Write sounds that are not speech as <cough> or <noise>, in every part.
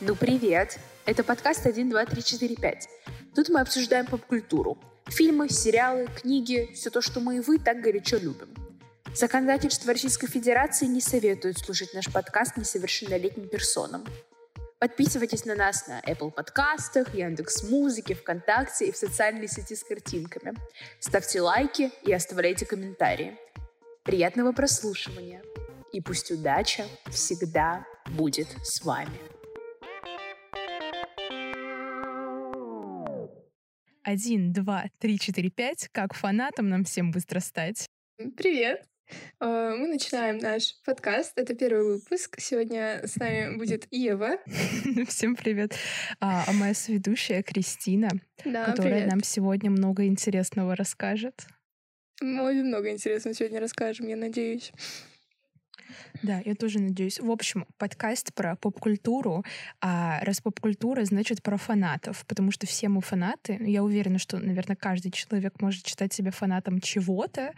Ну привет! Это подкаст 1, 2, 3, 4, 5. Тут мы обсуждаем поп-культуру. Фильмы, сериалы, книги, все то, что мы и вы так горячо любим. Законодательство Российской Федерации не советует слушать наш подкаст несовершеннолетним персонам. Подписывайтесь на нас на Apple подкастах, Яндекс Музыке, ВКонтакте и в социальной сети с картинками. Ставьте лайки и оставляйте комментарии. Приятного прослушивания! И пусть удача всегда будет с вами. Один, два, три, четыре, пять. Как фанатам нам всем быстро стать? Привет! А, мы начинаем наш подкаст. Это первый выпуск. Сегодня с нами будет Ева. <laughs> Всем привет. А, а моя соведущая Кристина, Да, которая привет. нам сегодня много интересного расскажет. Мы много интересного сегодня расскажем, я надеюсь. Да, я тоже надеюсь. В общем, подкаст про поп-культуру. А раз поп-культура, значит про фанатов. Потому что все мы фанаты. Я уверена, что, наверное, каждый человек может считать себя фанатом чего-то.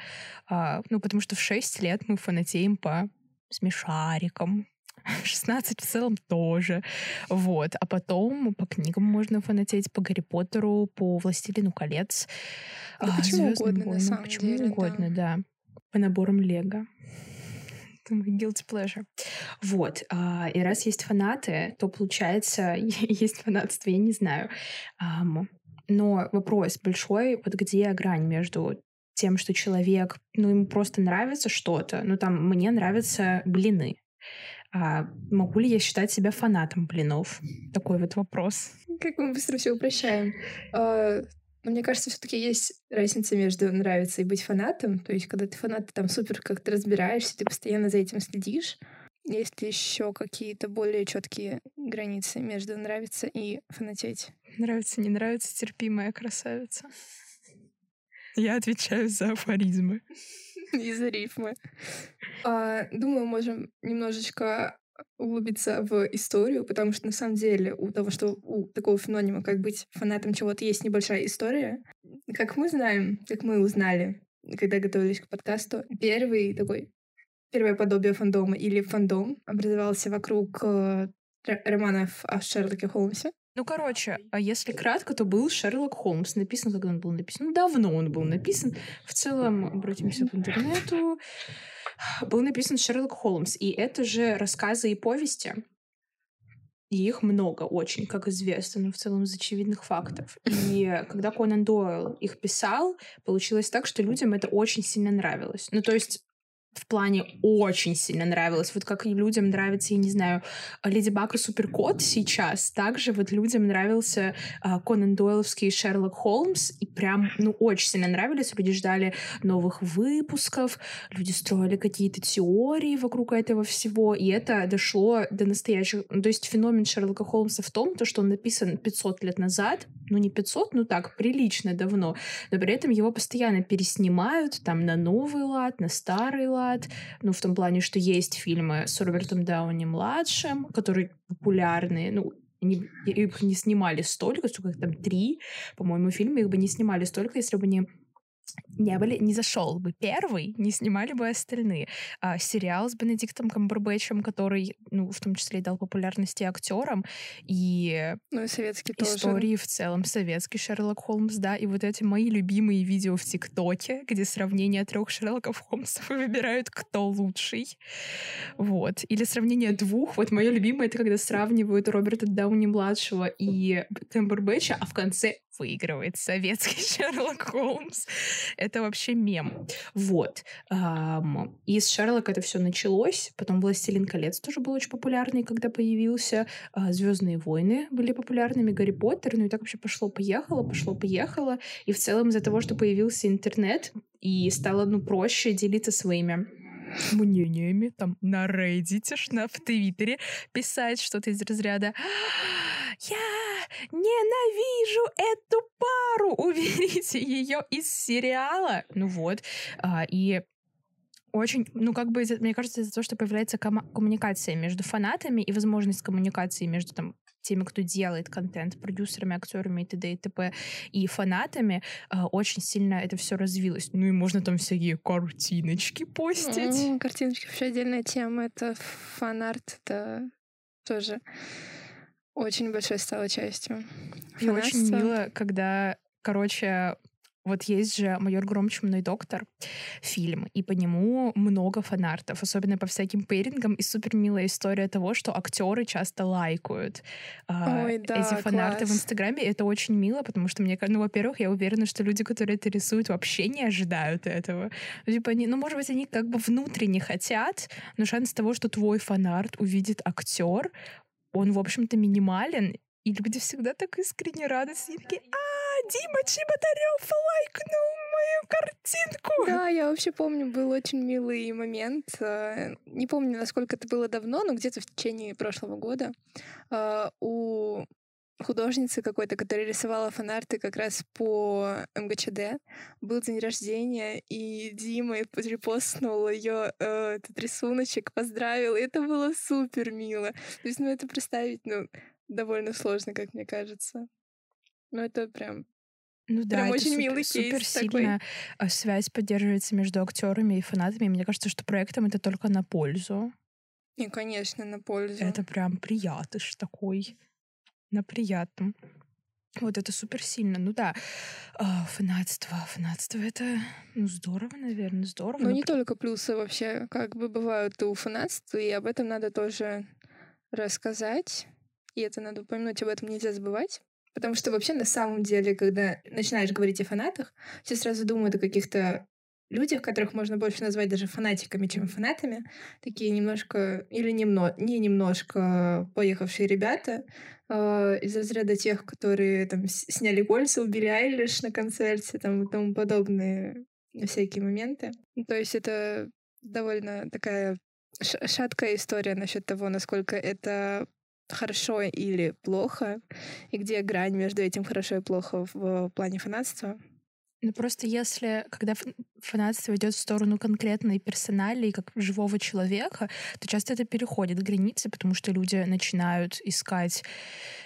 А, ну, потому что в 6 лет мы фанатеем по смешарикам. <laughs> В 16 в целом тоже. Вот. А потом по книгам можно фанатеть, по Гарри Поттеру, по Властелину колец. Да а, почему «Звездным угодно, на войнам», самом почему деле, да. угодно, да. По наборам Лего. Мой guilty pleasure. Вот. а, И раз есть фанаты, то получается, <laughs> есть фанатство, я не знаю. Но вопрос большой, вот где грань между тем, что человек, ну, ему просто нравится что-то, ну, там, мне нравятся блины. А могу ли я считать себя фанатом блинов? Такой вот вопрос. Как мы быстро все упрощаем. А, Но мне кажется, все-таки есть разница между нравиться и быть фанатом. То есть, когда ты фанат, ты там супер как-то разбираешься, ты постоянно за этим следишь. Есть ли еще какие-то более четкие границы между нравится и фанатеть? Нравится, не нравится, терпимая красавица. Я отвечаю за афоризмы. <laughs> Из-за рифмы. А, Думаю, можем немножечко углубиться в историю, потому что на самом деле у того, что у такого фенонима, как быть фанатом чего-то, есть небольшая история. Как мы знаем, как мы узнали, когда готовились к подкасту, первый такой первое подобие фандома или фандом образовался вокруг э, романов о Шерлоке Холмсе. Ну, короче, а если кратко, то был Шерлок Холмс. Написан, когда он был написан. Ну, давно он был написан. В целом, обратимся к интернету. Был написан Шерлок Холмс. И это же рассказы и повести. И их много очень, как известно, но в целом из очевидных фактов. И когда Конан Дойл их писал, получилось так, что людям это очень сильно нравилось. Ну, то есть в плане очень сильно нравилось. Вот как людям нравится, я не знаю, Леди Баг и Суперкот сейчас, также вот людям нравился а, Конан Дойловский Шерлок Холмс, и прям, ну, очень сильно нравились. Люди ждали новых выпусков, люди строили какие-то теории вокруг этого всего, и это дошло до настоящих... ну, То есть феномен Шерлока Холмса в том, то, что он написан 500 лет назад, ну, не 500, ну так, прилично давно, но при этом его постоянно переснимают там на новый лад, на старый лад, ну, в том плане, что есть фильмы с Робертом Дауни-младшим, которые популярные, ну, они- их не снимали столько, сколько их там три, по-моему, фильмы, их бы не снимали столько, если бы не не были, не зашел бы первый, не снимали бы остальные. А, сериал с Бенедиктом Камбербэтчем, который, ну, в том числе и дал популярности актерам, и Ну и советский тоже. истории в целом, советский Шерлок Холмс, да, и вот эти мои любимые видео в ТикТоке, где сравнение трех Шерлоков Холмсов <laughs> выбирают, кто лучший. Вот. Или сравнение двух. Вот мое любимое, это когда сравнивают Роберта Дауни-младшего и Камбербэтча, а в конце выигрывает советский <laughs> Шерлок Холмс. Это вообще мем. Вот. Ам, И с Шерлока это все началось. Потом «Властелин колец» тоже был очень популярный, когда появился. Звездные войны были популярными, Гарри Поттер, ну и так вообще пошло-поехало, пошло-поехало. И в целом из-за того, что появился интернет, и стало, ну, проще делиться своими мнениями, там, на Reddit, на, в Твиттере писать что-то из разряда «Я ненавижу эту пару! Уберите ее из сериала!» Ну вот. а, И очень, ну, как бы, мне кажется, из-за того, что появляется кома- коммуникация между фанатами и возможность коммуникации между там теми, кто делает контент, продюсерами, актерами и т.д. и т.п. и фанатами, а, очень сильно это все развилось. Ну и можно там всякие картиночки постить. М, Картиночки вообще отдельная тема. Это фан-арт, это тоже очень большой стала частью. И очень мило, когда, короче, вот есть же «Майор Гром, чумной доктор» фильм, и по нему много фанартов, особенно по всяким пейрингам, и супер милая история того, что актеры часто лайкают а, Ой, да, эти фанарты класс. в Инстаграме. Это очень мило, потому что мне, ну, во-первых, я уверена, что люди, которые это рисуют, вообще не ожидают этого. Ну, типа, они, ну, может быть, они как бы внутренне хотят, но шанс того, что твой фанарт увидит актер, он, в общем-то, минимален, и люди всегда так искренне радостны. Они такие, а, Дима Чеботарев лайкнул мою картинку. Да, я вообще помню, был очень милый момент. Э, не помню, насколько это было давно, но где-то в течение прошлого года э, у художницы какой-то, которая рисовала фанарты как раз по МГЧД. Был день рождения, и Дима репостнул ее э, этот рисуночек, поздравил. И это было супер мило. То есть, ну, это представить, ну, довольно сложно, как мне кажется. Ну, это прям ну да, Прям это очень супер, милый супер кейс сильно такой. связь поддерживается между актерами и фанатами. И мне кажется, что проектам это только на пользу. И, конечно, на пользу. Это прям приятыш такой. На приятном. Вот это супер сильно. Ну да, а, фанатство. Фанатство это ну, здорово, наверное, здорово. Но но не при- только плюсы вообще, как бы бывают у фанатства, и об этом надо тоже рассказать. И это надо упомянуть, об этом нельзя забывать. Потому что вообще на самом деле, когда начинаешь говорить о фанатах, все сразу думают о каких-то людях, которых можно больше назвать даже фанатиками, чем фанатами. Такие немножко, или немно, не немножко поехавшие ребята э, из разряда тех, которые там сняли кольца у Билли Айлиш на концерте там, и тому подобные всякие моменты. Ну, То есть это довольно такая шаткая история насчет того, насколько это хорошо или плохо, и где грань между этим хорошо и плохо в, плане фанатства. Ну просто если, когда фан- фанатство идет в сторону конкретной персоналии, как живого человека, то часто это переходит границы, потому что люди начинают искать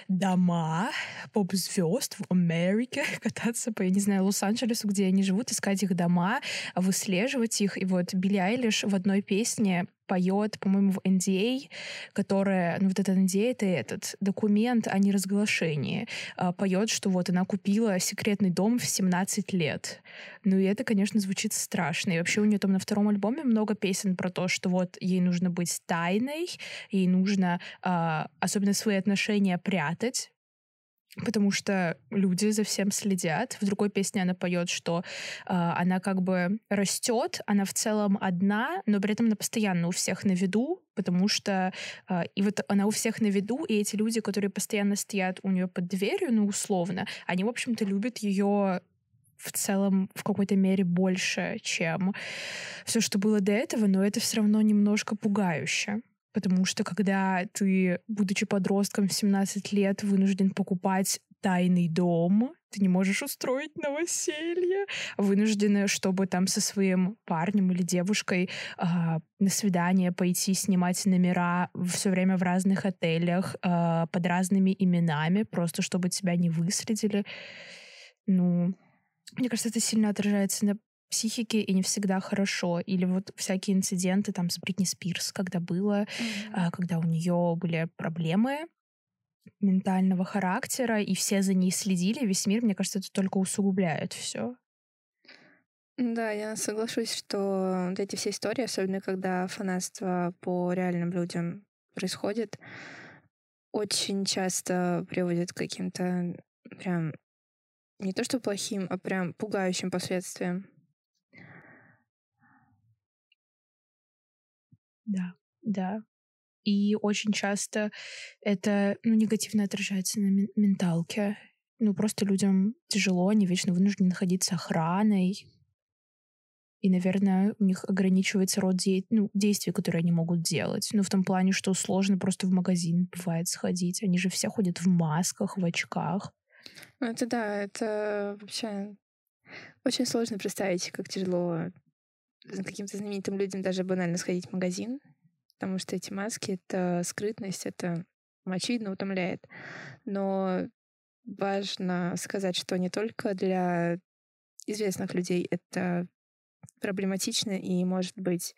дома поп-звезд в Америке, <laughs> кататься по, я не знаю, Лос-Анджелесу, где они живут, искать их дома, выслеживать их. И вот Билли Айлиш в одной песне поет, по-моему, в NDA, которая, ну вот этот NDA — это этот документ о неразглашении, а, поет, что вот она купила секретный дом в 17 лет. Ну и это, конечно, звучит страшно. И вообще у нее там на втором альбоме много песен про то, что вот ей нужно быть тайной, ей нужно а, особенно свои отношения прятать, потому что люди за всем следят. В другой песне она поет, что а, она как бы растет, она в целом одна, но при этом она постоянно у всех на виду, потому что а, и вот она у всех на виду, и эти люди, которые постоянно стоят у нее под дверью, ну условно, они в общем-то любят ее в целом в какой-то мере больше, чем все, что было до этого, но это все равно немножко пугающе. Потому что когда ты, будучи подростком в 17 лет, вынужден покупать тайный дом, ты не можешь устроить новоселье, вынуждены, чтобы там со своим парнем или девушкой а, на свидание пойти снимать номера все время в разных отелях а, под разными именами, просто чтобы тебя не выследили. Ну, мне кажется, это сильно отражается на психике и не всегда хорошо. Или вот всякие инциденты там с Бритни Спирс, когда было, а, когда у нее были проблемы ментального характера, и все за ней следили, весь мир, мне кажется, это только усугубляет все. Да, я соглашусь, что вот эти все истории, особенно когда фанатство по реальным людям происходит, очень часто приводят к каким-то прям не то что плохим, а прям пугающим последствиям. Да, да. И очень часто это ну, негативно отражается на мен- менталке. Ну, просто людям тяжело, они вечно вынуждены находиться охраной. И, наверное, у них ограничивается род де- ну, действий, которые они могут делать. Ну, в том плане, что сложно просто в магазин, бывает, сходить. Они же все ходят в масках, в очках. Ну, это да, это вообще очень сложно представить, как тяжело каким-то знаменитым людям даже банально сходить в магазин, потому что эти маски — это скрытность, это очевидно утомляет. Но важно сказать, что не только для известных людей это проблематично и может быть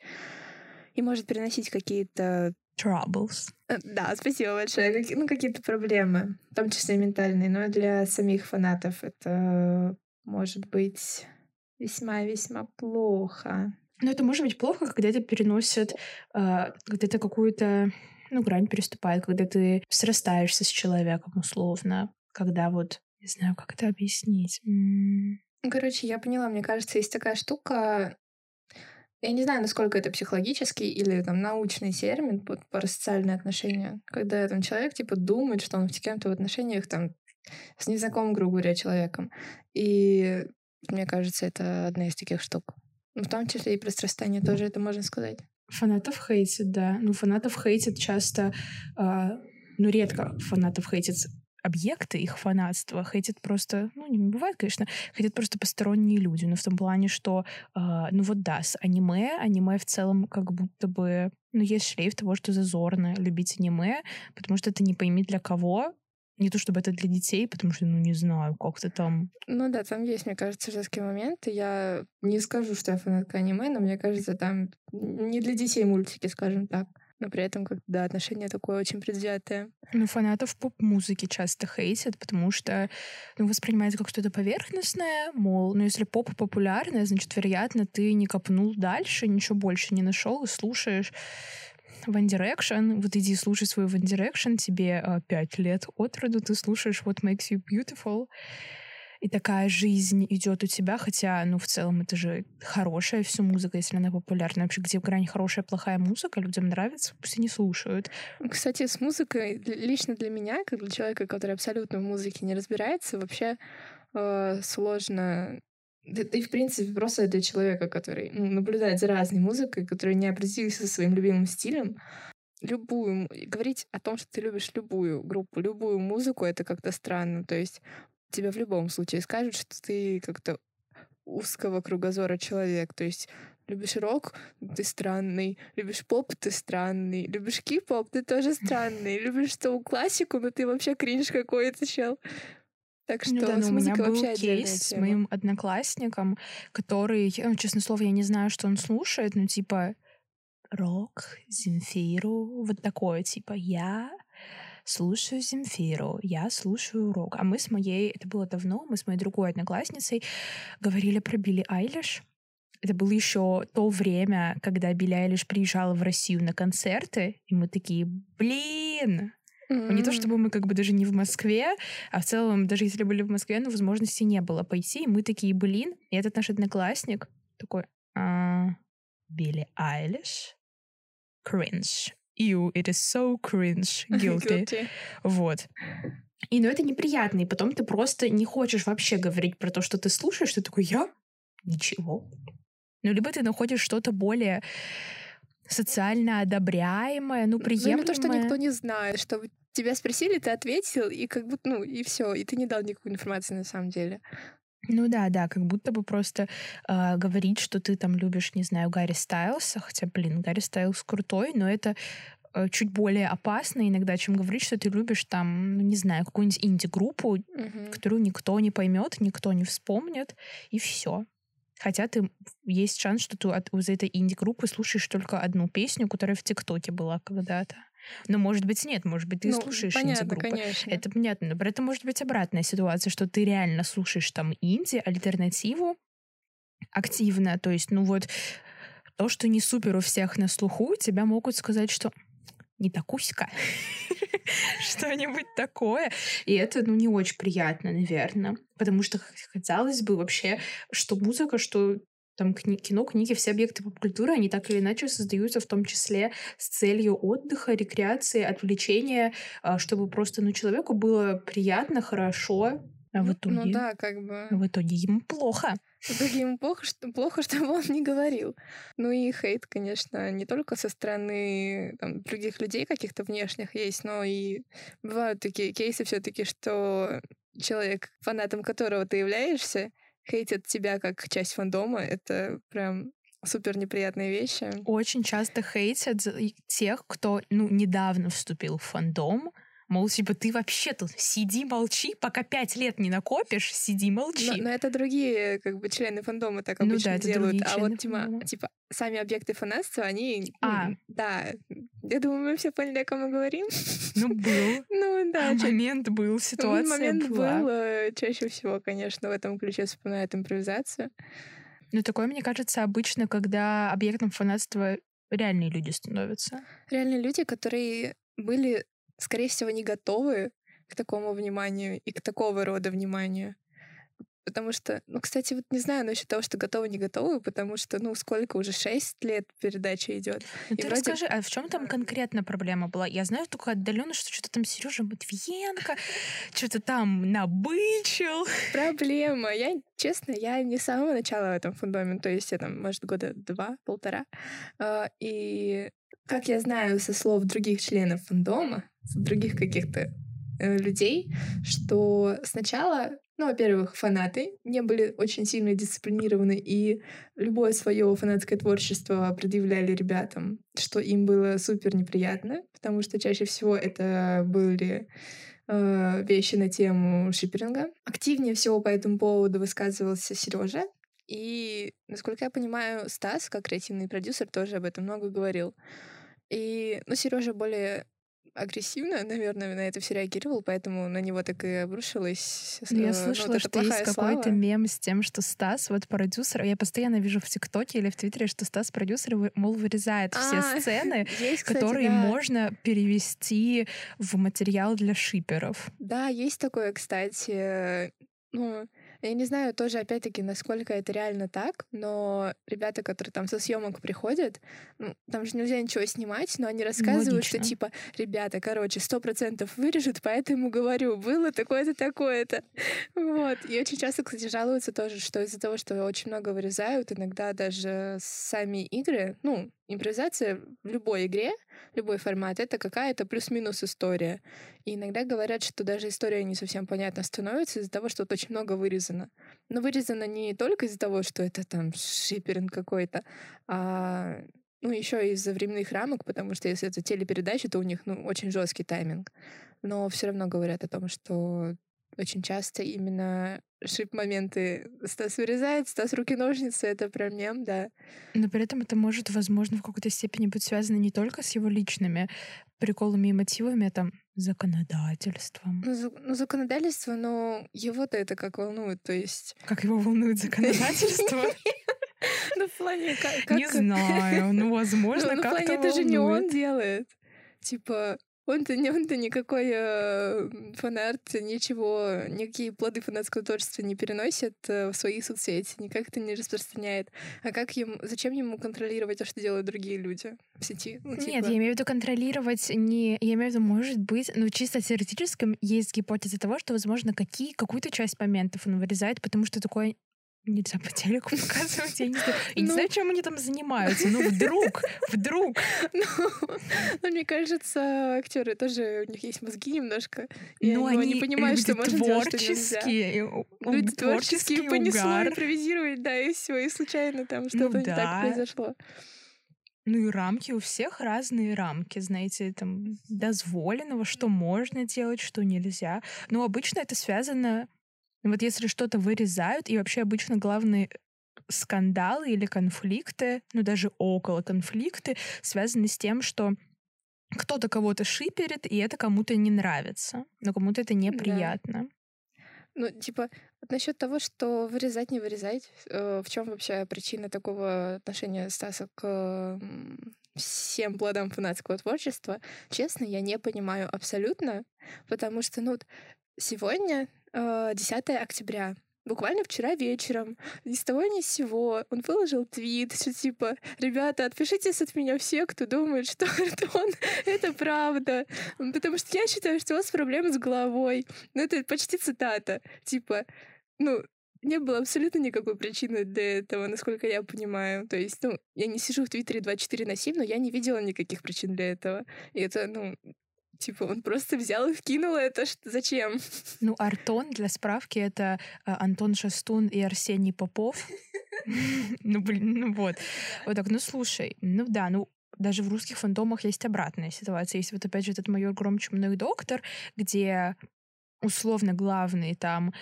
и может приносить какие-то troubles. Э, да, спасибо большое. Ну, какие-то проблемы, в том числе ментальные, но для самих фанатов это может быть весьма-весьма плохо. Но это может быть плохо, когда это переносит, э, когда это какую-то ну, грань переступает, когда ты срастаешься с человеком условно, когда вот, не знаю, как это объяснить. Ну, короче, я поняла, мне кажется, есть такая штука, я не знаю, насколько это психологический или там научный термин под парасоциальные отношения, когда там человек типа думает, что он с кем-то в отношениях там с незнакомым, грубо говоря, человеком. И мне кажется, это одна из таких штук. Ну, в том числе и про срастание тоже это можно сказать. Фанатов хейтит, да. Ну, фанатов хейтит часто, э, ну, редко фанатов хейтит объекты их фанатства хейтят просто, ну, не бывает, конечно, хейтят просто посторонние люди, но в том плане, что, э, ну вот да, с аниме, аниме в целом как будто бы, ну, есть шлейф того, что зазорно любить аниме, потому что это не пойми для кого, не то чтобы это для детей, потому что, ну, не знаю, как-то там... Ну да, там есть, мне кажется, жесткие моменты. Я не скажу, что я фанатка аниме, но мне кажется, там не для детей мультики, скажем так. Но при этом, как да, отношение такое очень предвзятое. Ну, фанатов поп-музыки часто хейтят, потому что ну, воспринимается как что-то поверхностное, мол, ну, если поп популярная, значит, вероятно, ты не копнул дальше, ничего больше не нашел и слушаешь One Direction, вот иди слушай свой One Direction, тебе э, пять лет от роду, ты слушаешь What Makes You Beautiful, и такая жизнь идет у тебя, хотя, ну, в целом, это же хорошая все музыка, если она популярна. Вообще, где грани хорошая, плохая музыка, людям нравится, пусть они слушают. Кстати, с музыкой, лично для меня, как для человека, который абсолютно в музыке не разбирается, вообще э, сложно и, в принципе, просто для человека, который ну, наблюдает за разной музыкой, который не определился со своим любимым стилем, любую... Говорить о том, что ты любишь любую группу, любую музыку, это как-то странно. То есть тебя в любом случае скажут, что ты как-то узкого кругозора человек. То есть любишь рок, ты странный, любишь поп, ты странный, любишь кип-поп, ты тоже <laughs> странный, любишь что классику, но ты вообще кринж какой-то чел. Так что ну, да, ну, у меня был кейс с моим одноклассником, который, ну, честно слово, я не знаю, что он слушает, но типа рок, Земфиру, вот такое, типа я слушаю Земфиру, я слушаю рок. А мы с моей, это было давно, мы с моей другой одноклассницей говорили про Билли Айлиш. Это было еще то время, когда Билли Айлиш приезжала в Россию на концерты, и мы такие, блин, Mm-hmm. Не то чтобы мы как бы даже не в Москве, а в целом, даже если были в Москве, но возможности не было пойти. И мы такие, блин, и этот наш одноклассник такой, а, Билли Айлиш? Кринж. Ew, it is so cringe. <laughs> Guilty. Guilty. Вот. И ну это неприятно, и потом ты просто не хочешь вообще говорить про то, что ты слушаешь, ты такой, я? Ничего. Ну, либо ты находишь что-то более социально одобряемое, ну, приемлемое. Ну, то, что никто не знает, что тебя спросили, ты ответил, и как будто, ну, и все, и ты не дал никакой информации на самом деле. Ну да, да, как будто бы просто э, говорить, что ты там любишь, не знаю, Гарри Стайлса, хотя, блин, Гарри Стайлс крутой, но это э, чуть более опасно иногда, чем говорить, что ты любишь там, ну, не знаю, какую-нибудь инди-группу, uh-huh. которую никто не поймет, никто не вспомнит, и все. Хотя ты есть шанс, что ты от, из этой инди-группы слушаешь только одну песню, которая в ТикТоке была когда-то. Но, может быть, нет, может быть, ты ну, слушаешь инди-группы. Конечно. Это понятно. Но это может быть обратная ситуация, что ты реально слушаешь там инди, альтернативу активно. То есть, ну вот, то, что не супер у всех на слуху, тебя могут сказать, что не такуська, <laughs> что-нибудь такое. И это, ну, не очень приятно, наверное. Потому что хотелось бы вообще, что музыка, что там кни- кино, книги, все объекты поп-культуры, они так или иначе создаются в том числе с целью отдыха, рекреации, отвлечения, а, чтобы просто, ну, человеку было приятно, хорошо, а в итоге... Ну да, как бы... В итоге ему плохо. Ему плохо, что, плохо, <laughs> чтобы он не говорил. Ну и хейт, конечно, не только со стороны там, других людей каких-то внешних есть, но и бывают такие кейсы все таки что человек, фанатом которого ты являешься, хейтит тебя как часть фандома. Это прям супер неприятные вещи. Очень часто хейтят тех, кто ну, недавно вступил в фандом, Мол, типа, ты вообще тут сиди, молчи, пока пять лет не накопишь, сиди, молчи. Но, но это другие, как бы, члены фандома так обычно ну, да, делают. А вот, типа, типа, сами объекты фанатства, они... А. Да. Я думаю, мы все поняли, о ком мы говорим. Ну, был. <laughs> Ну, да. Момент был, ситуация Момент была. был. Э, чаще всего, конечно, в этом ключе вспоминают импровизацию. Ну, такое, мне кажется, обычно, когда объектом фанатства реальные люди становятся. Реальные люди, которые были, скорее всего, не готовы к такому вниманию и к такого рода вниманию. Потому что, ну, кстати, вот не знаю насчет того, что готовы, не готовы, потому что, ну, сколько уже, шесть лет передача идет. Ну, ты вроде... расскажи, а в чем там конкретно проблема была? Я знаю только отдаленно, что что-то там Сережа Матвиенко что-то там набычил. Проблема. Я, честно, я не с самого начала в этом фундаме, то есть я там, может, года два, полтора. А, и как я знаю со слов других членов фандома, других каких-то э, людей, что сначала ну, во-первых, фанаты не были очень сильно дисциплинированы, и любое свое фанатское творчество предъявляли ребятам, что им было супер неприятно, потому что чаще всего это были э, вещи на тему шиперинга. Активнее всего по этому поводу высказывался Сережа, и, насколько я понимаю, Стас, как креативный продюсер, тоже об этом много говорил. И, ну, Сережа более агрессивно, наверное, на это все реагировал, поэтому на него так и обрушилось. Ну, я э, слышала, ну, что есть какой-то мем с тем, что Стас, вот продюсер, я постоянно вижу в ТикТоке или в Твиттере, что Стас продюсер, мол, вырезает все а, сцены, <laughs> есть, кстати, которые да. можно перевести в материал для шиперов. Да, есть такое, кстати. Ну, я не знаю тоже, опять-таки, насколько это реально так, но ребята, которые там со съемок приходят, ну, там же нельзя ничего снимать, но они рассказывают, Логично. что типа, ребята, короче, сто процентов вырежут, поэтому говорю, было такое-то, такое-то. <laughs> Вот. И очень часто, кстати, жалуются тоже, что из-за того, что очень много вырезают, иногда даже сами игры, ну, импровизация в любой игре, любой формат, это какая-то плюс-минус история. И иногда говорят, что даже история не совсем понятна становится из-за того, что тут очень много вырезано. Но вырезано не только из-за того, что это там шиперинг какой-то, а ну, еще из-за временных рамок, потому что если это телепередача, то у них ну, очень жесткий тайминг. Но все равно говорят о том, что очень часто именно шип-моменты Стас вырезает, Стас руки-ножницы, это прям мем, да. Но при этом это может, возможно, в какой-то степени быть связано не только с его личными приколами и мотивами, а там, законодательством. Ну, за, ну законодательство, но его-то это как волнует, то есть... Как его волнует законодательство? <laughs> Ну, в плане... Не знаю, ну, <laughs> возможно, ну, как-то это же не он делает. Типа, он-то, не, он-то никакой э, фанат, ничего, никакие плоды фанатского творчества не переносит э, в свои соцсети, никак это не распространяет. А как ему, зачем ему контролировать то, что делают другие люди в сети? Ну, типа... Нет, я имею в виду контролировать не... Я имею в виду, может быть, ну, чисто теоретическом есть гипотеза того, что, возможно, какие, какую-то часть моментов он вырезает, потому что такое нельзя по телеку <laughs> показывать, я не знаю. Я не ну. знаю, чем они там занимаются, но вдруг, <laughs> вдруг. Ну, ну, мне кажется, актеры тоже, у них есть мозги немножко, ну, они не понимают, что можно делать, что нельзя. Люди творческие, понесло импровизировать, да, и все, и случайно там что-то не так произошло. Ну и рамки у всех разные рамки, знаете, там дозволенного, что можно делать, что нельзя. Но обычно это связано вот если что-то вырезают, и вообще обычно главные скандалы или конфликты, ну даже около конфликты, связаны с тем, что кто-то кого-то шиперит, и это кому-то не нравится, но кому-то это неприятно. Да. Ну, типа, насчет того, что вырезать, не вырезать, э, в чем вообще причина такого отношения Стаса к всем плодам фанатского творчества, честно, я не понимаю абсолютно, потому что, ну, сегодня 10 э, октября. Буквально вчера вечером, ни с того ни с сего, он выложил твит, что типа, ребята, отпишитесь от меня все, кто думает, что <laughs> Артон — это правда. Потому что я считаю, что у вас проблемы с головой. Ну, это почти цитата. Типа, ну, не было абсолютно никакой причины для этого, насколько я понимаю. То есть, ну, я не сижу в Твиттере 24 на 7, но я не видела никаких причин для этого. И это, ну, Типа он просто взял и вкинул это. Что, зачем? <laughs> Ну, Артон, для справки, это э, Антон Шастун и Арсений Попов. <laughs> <laughs> Ну, блин, ну вот. Вот так, ну слушай, ну да, ну даже в русских фантомах есть обратная ситуация. Есть вот опять же этот майор Гром Чумной доктор, где условно главный там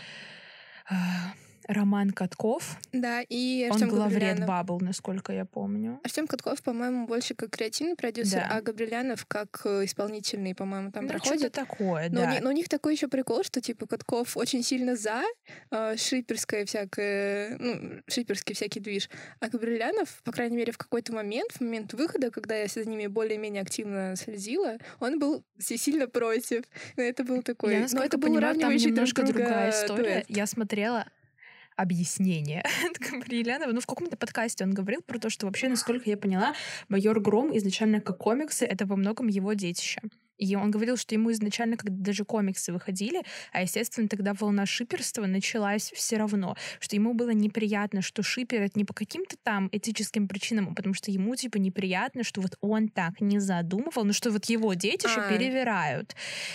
а, Роман Катков. Да, и Артем Он главред Бабл, насколько я помню. Артем Катков, по-моему, больше как креативный продюсер, да. а Габрилянов как э, исполнительный, по-моему, там ну, проходит. такое, но, да. У, но у них такой еще прикол, что типа Катков очень сильно за э, шиперское всякое, ну, шиперский всякий движ, а Габрилянов, по крайней мере, в какой-то момент, в момент выхода, когда я за ними более-менее активно следила, он был сильно против. Это был такой... Я, но это был там немножко другая история. Дуэт. Я смотрела объяснение <laughs> Габриэлянова. Ну, в каком-то подкасте он говорил про то, что вообще, насколько я поняла, «Майор Гром» изначально как комиксы — это во многом его детище. И он говорил, что ему изначально, когда даже комиксы выходили, а, естественно, тогда волна шиперства началась все равно, что ему было неприятно, что шиперят не по каким-то там этическим причинам, а потому что ему, типа, неприятно, что вот он так не задумывал, но что вот его детище а. перевирают.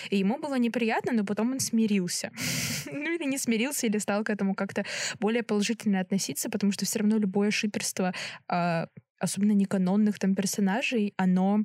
И ему было неприятно, но потом он смирился. <laughs> ну или не смирился, или стал к этому как-то более положительно относиться, потому что все равно любое шиперство, а, особенно неканонных там персонажей, оно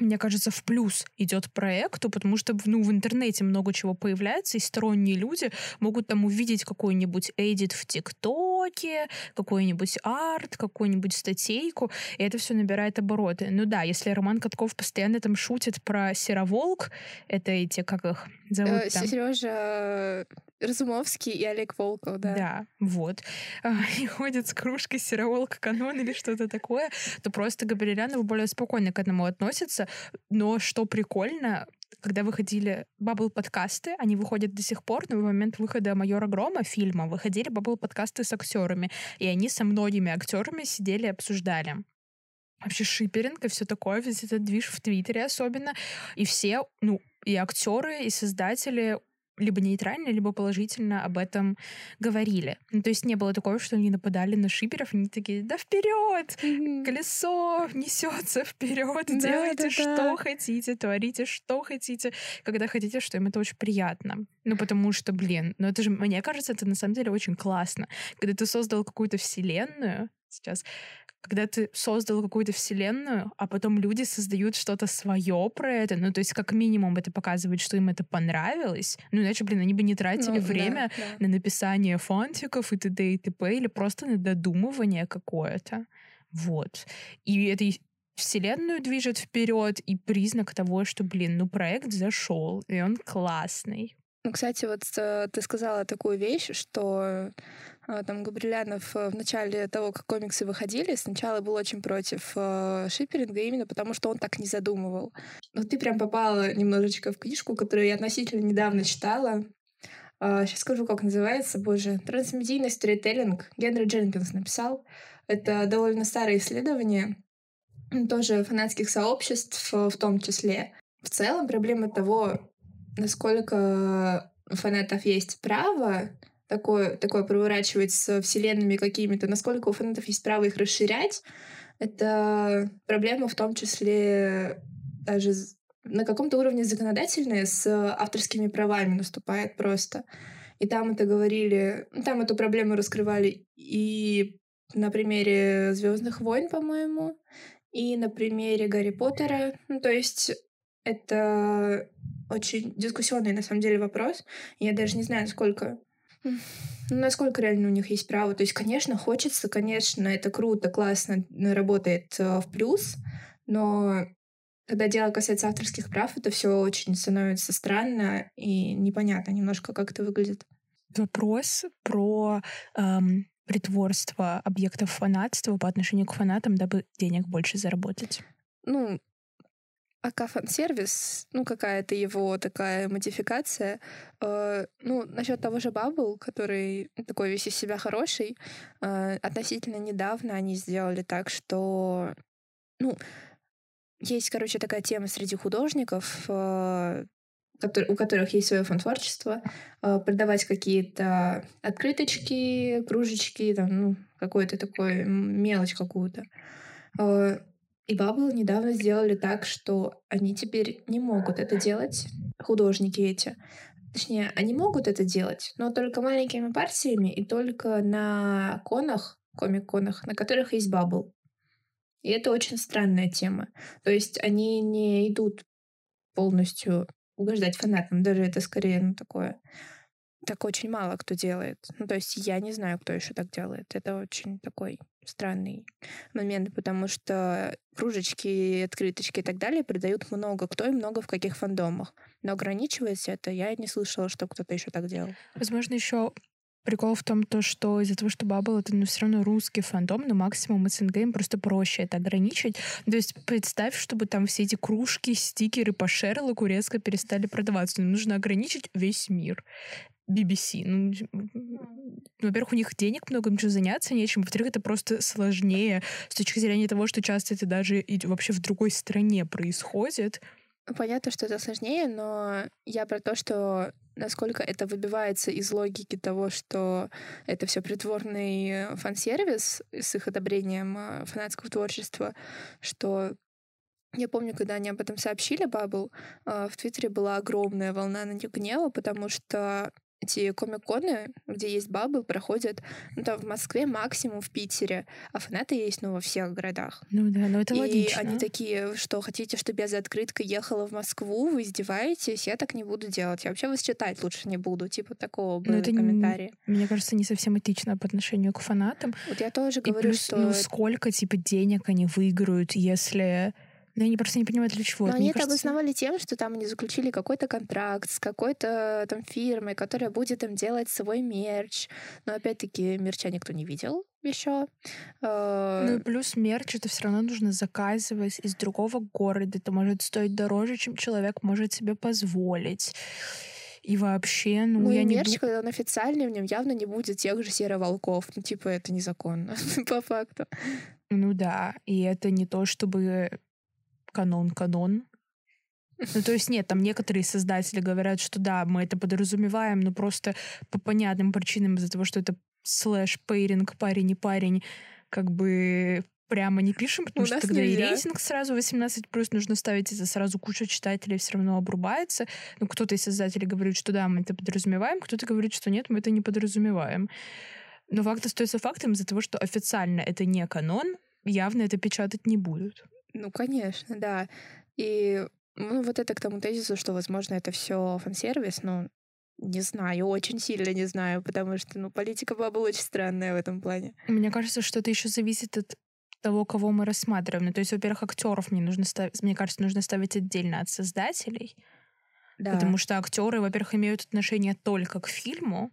мне кажется, в плюс идет проекту, потому что ну, в интернете много чего появляется, и сторонние люди могут там увидеть какой-нибудь эдит в ТикТоке, какой-нибудь арт, какую-нибудь статейку, и это все набирает обороты. Ну да, если Роман Катков постоянно там шутит про сероволк, это эти, как их зовут э, там? Сережа Разумовский и Олег Волков, да. Да, вот. <laughs> А, и ходят с кружкой сероволк канон или что-то такое, то просто Габриэлянов более спокойно к этому относится. Но что прикольно, когда выходили Bubble подкасты, они выходят до сих пор, но в момент выхода майора Грома фильма выходили Bubble подкасты с актерами, и они со многими актерами сидели и обсуждали вообще шиперинг и все такое, весь этот движ в Твиттере особенно. И все, ну, и актеры, и создатели либо нейтрально, либо положительно об этом говорили. Ну, то есть не было такого, что они нападали на шиперов, они такие, да вперед, mm-hmm. колесо несется вперед, да, делайте да, что да. хотите, творите что хотите, когда хотите, что им это очень приятно. Ну, потому что, блин, ну это же, мне кажется, это на самом деле очень классно. Когда ты создал какую-то вселенную, сейчас когда ты создал какую-то вселенную, а потом люди создают что-то свое про это, ну, то есть как минимум это показывает, что им это понравилось, ну, иначе, блин, они бы не тратили ну, время да, да. на написание фантиков и т.д. и т.п. или просто на додумывание какое-то. Вот. И это вселенную движет вперед и признак того, что, блин, ну проект зашел, и он классный. Ну, кстати, вот э, ты сказала такую вещь, что там Габрилянов э, в начале того, как комиксы выходили, сначала был очень против э, шиперинга, именно потому что он так не задумывал. Но ты прям попала немножечко в книжку, которую я относительно недавно читала. Э, сейчас скажу, как называется, боже. Трансмедийный сторителлинг. Генри Дженкинс написал. Это довольно старое исследование, тоже фанатских сообществ в том числе. В целом проблема того, насколько фанатов есть право такое, такое проворачивать с вселенными какими-то, насколько у фанатов есть право их расширять, это проблема в том числе даже на каком-то уровне законодательная с авторскими правами наступает просто. И там это говорили, там эту проблему раскрывали и на примере Звездных войн, по-моему, и на примере Гарри Поттера. Ну, то есть это очень дискуссионный, на самом деле, вопрос. Я даже не знаю, сколько насколько реально у них есть право. То есть, конечно, хочется, конечно, это круто, классно, работает э, в плюс, но когда дело касается авторских прав, это все очень становится странно и непонятно немножко, как это выглядит. Вопрос про эм, притворство объектов фанатства по отношению к фанатам, дабы денег больше заработать. Ну, АК фан-сервис, ну, какая-то его такая модификация. Э, ну, насчет того же Bubble, который такой весь из себя хороший, э, относительно недавно они сделали так, что, ну, есть, короче, такая тема среди художников, э, который, у которых есть свое фан-творчество, э, продавать какие-то открыточки, кружечки, там, ну, какой-то такой мелочь какую-то. Э, и Bubble недавно сделали так, что они теперь не могут это делать, художники эти. Точнее, они могут это делать, но только маленькими партиями и только на конах, комик-конах, на которых есть Bubble. И это очень странная тема. То есть они не идут полностью угождать фанатам. Даже это скорее, ну, такое... Так очень мало кто делает. Ну, то есть я не знаю, кто еще так делает. Это очень такой странный момент, потому что кружечки, открыточки и так далее продают много кто и много в каких фандомах. Но ограничивается это, я не слышала, что кто-то еще так делал. Возможно, еще Прикол в том, то, что из-за того, что Бабл это ну, все равно русский фандом, но максимум СНГ просто проще это ограничить. То есть представь, чтобы там все эти кружки, стикеры по Шерлоку резко перестали продаваться. Им нужно ограничить весь мир. BBC. Ну, во-первых, у них денег много, ничего заняться нечем. Во-вторых, это просто сложнее с точки зрения того, что часто это даже вообще в другой стране происходит. Понятно, что это сложнее, но я про то, что насколько это выбивается из логики того, что это все притворный фан-сервис с их одобрением э, фанатского творчества, что я помню, когда они об этом сообщили, Бабл, э, в Твиттере была огромная волна на них гнева, потому что эти комик-коны, где есть бабы, проходят ну, там, в Москве, максимум в Питере, а фанаты есть ну, во всех городах. Ну да, ну это и логично. они такие, что хотите, чтобы я за открыткой ехала в Москву, вы издеваетесь, я так не буду делать. Я вообще вас читать лучше не буду. Типа такого было это комментарии. Не, мне кажется, не совсем этично по отношению к фанатам. Вот я тоже говорю, плюс, что... Ну сколько, типа, денег они выиграют, если но они просто не понимают, для чего. Но они это кажется... обосновали тем, что там они заключили какой-то контракт с какой-то там фирмой, которая будет им делать свой мерч. Но опять-таки мерча никто не видел еще. Ну и плюс мерч это все равно нужно заказывать из другого города. Это может стоить дороже, чем человек может себе позволить. И вообще, ну, ну я и не мерч, ду... когда он официальный, в нем явно не будет тех же сероволков. Ну, типа, это незаконно, <laughs> по факту. Ну да, и это не то, чтобы канон-канон. Ну, то есть нет, там некоторые создатели говорят, что да, мы это подразумеваем, но просто по понятным причинам из-за того, что это слэш-пейринг, парень и парень, как бы прямо не пишем, потому что тогда нельзя. и рейтинг сразу 18 плюс нужно ставить, это сразу куча читателей все равно обрубается. Ну, кто-то из создателей говорит, что да, мы это подразумеваем, кто-то говорит, что нет, мы это не подразумеваем. Но факт остается фактом из-за того, что официально это не канон, явно это печатать не будут. Ну, конечно, да. И ну, вот это к тому тезису, что, возможно, это все фан-сервис, ну, не знаю, очень сильно не знаю, потому что, ну, политика была бы очень странная в этом плане. Мне кажется, что это еще зависит от того, кого мы рассматриваем. Ну, то есть, во-первых, актеров мне нужно ставить, мне кажется, нужно ставить отдельно от создателей. Да. Потому что актеры, во-первых, имеют отношение только к фильму,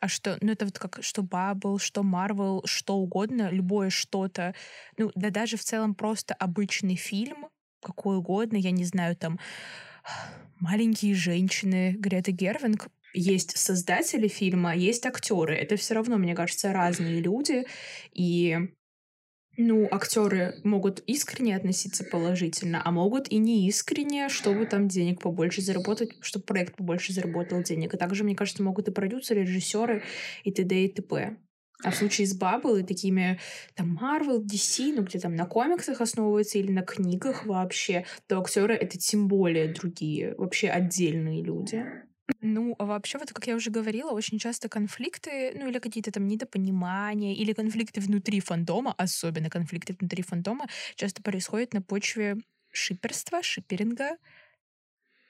а что, ну это вот как что Бабл, что Марвел, что угодно, любое что-то, ну да даже в целом просто обычный фильм, какой угодно, я не знаю, там маленькие женщины Грета Гервинг, есть создатели фильма, есть актеры. Это все равно, мне кажется, разные люди. И ну, актеры могут искренне относиться положительно, а могут и не искренне, чтобы там денег побольше заработать, чтобы проект побольше заработал денег. И также, мне кажется, могут и продюсеры, режиссеры и т.д. и т.п. А в случае с Баббл и такими там Marvel, DC, ну где там на комиксах основывается или на книгах вообще, то актеры это тем более другие, вообще отдельные люди. Ну, а вообще, вот как я уже говорила, очень часто конфликты, ну или какие-то там недопонимания, или конфликты внутри фандома, особенно конфликты внутри фандома, часто происходят на почве шиперства, шиперинга,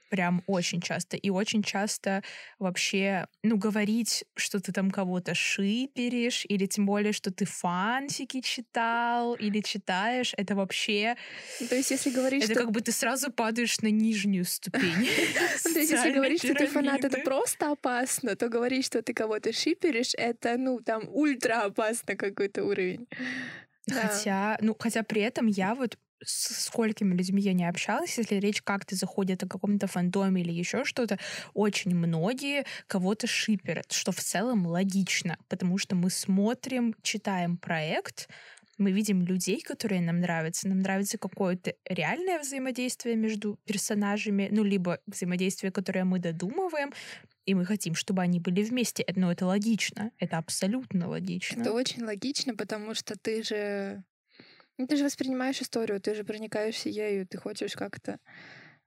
прям очень часто. И очень часто вообще, ну, говорить, что ты там кого-то шиперишь, или тем более, что ты фанфики читал, или читаешь, это вообще... То есть, если говорить, Это что... как бы ты сразу падаешь на нижнюю ступень. <laughs> То есть, если говорить, что ты фанат, это просто опасно, то говорить, что ты кого-то шиперишь, это, ну, там, ультра опасно какой-то уровень. Хотя, ну, хотя при этом я вот с сколькими людьми я не общалась, если речь как-то заходит о каком-то фандоме или еще что-то, очень многие кого-то шиперят, что в целом логично, потому что мы смотрим, читаем проект, мы видим людей, которые нам нравятся, нам нравится какое-то реальное взаимодействие между персонажами, ну, либо взаимодействие, которое мы додумываем, и мы хотим, чтобы они были вместе. Но это логично, это абсолютно логично. Это очень логично, потому что ты же ну, ты же воспринимаешь историю, ты же проникаешься ею, ты хочешь как-то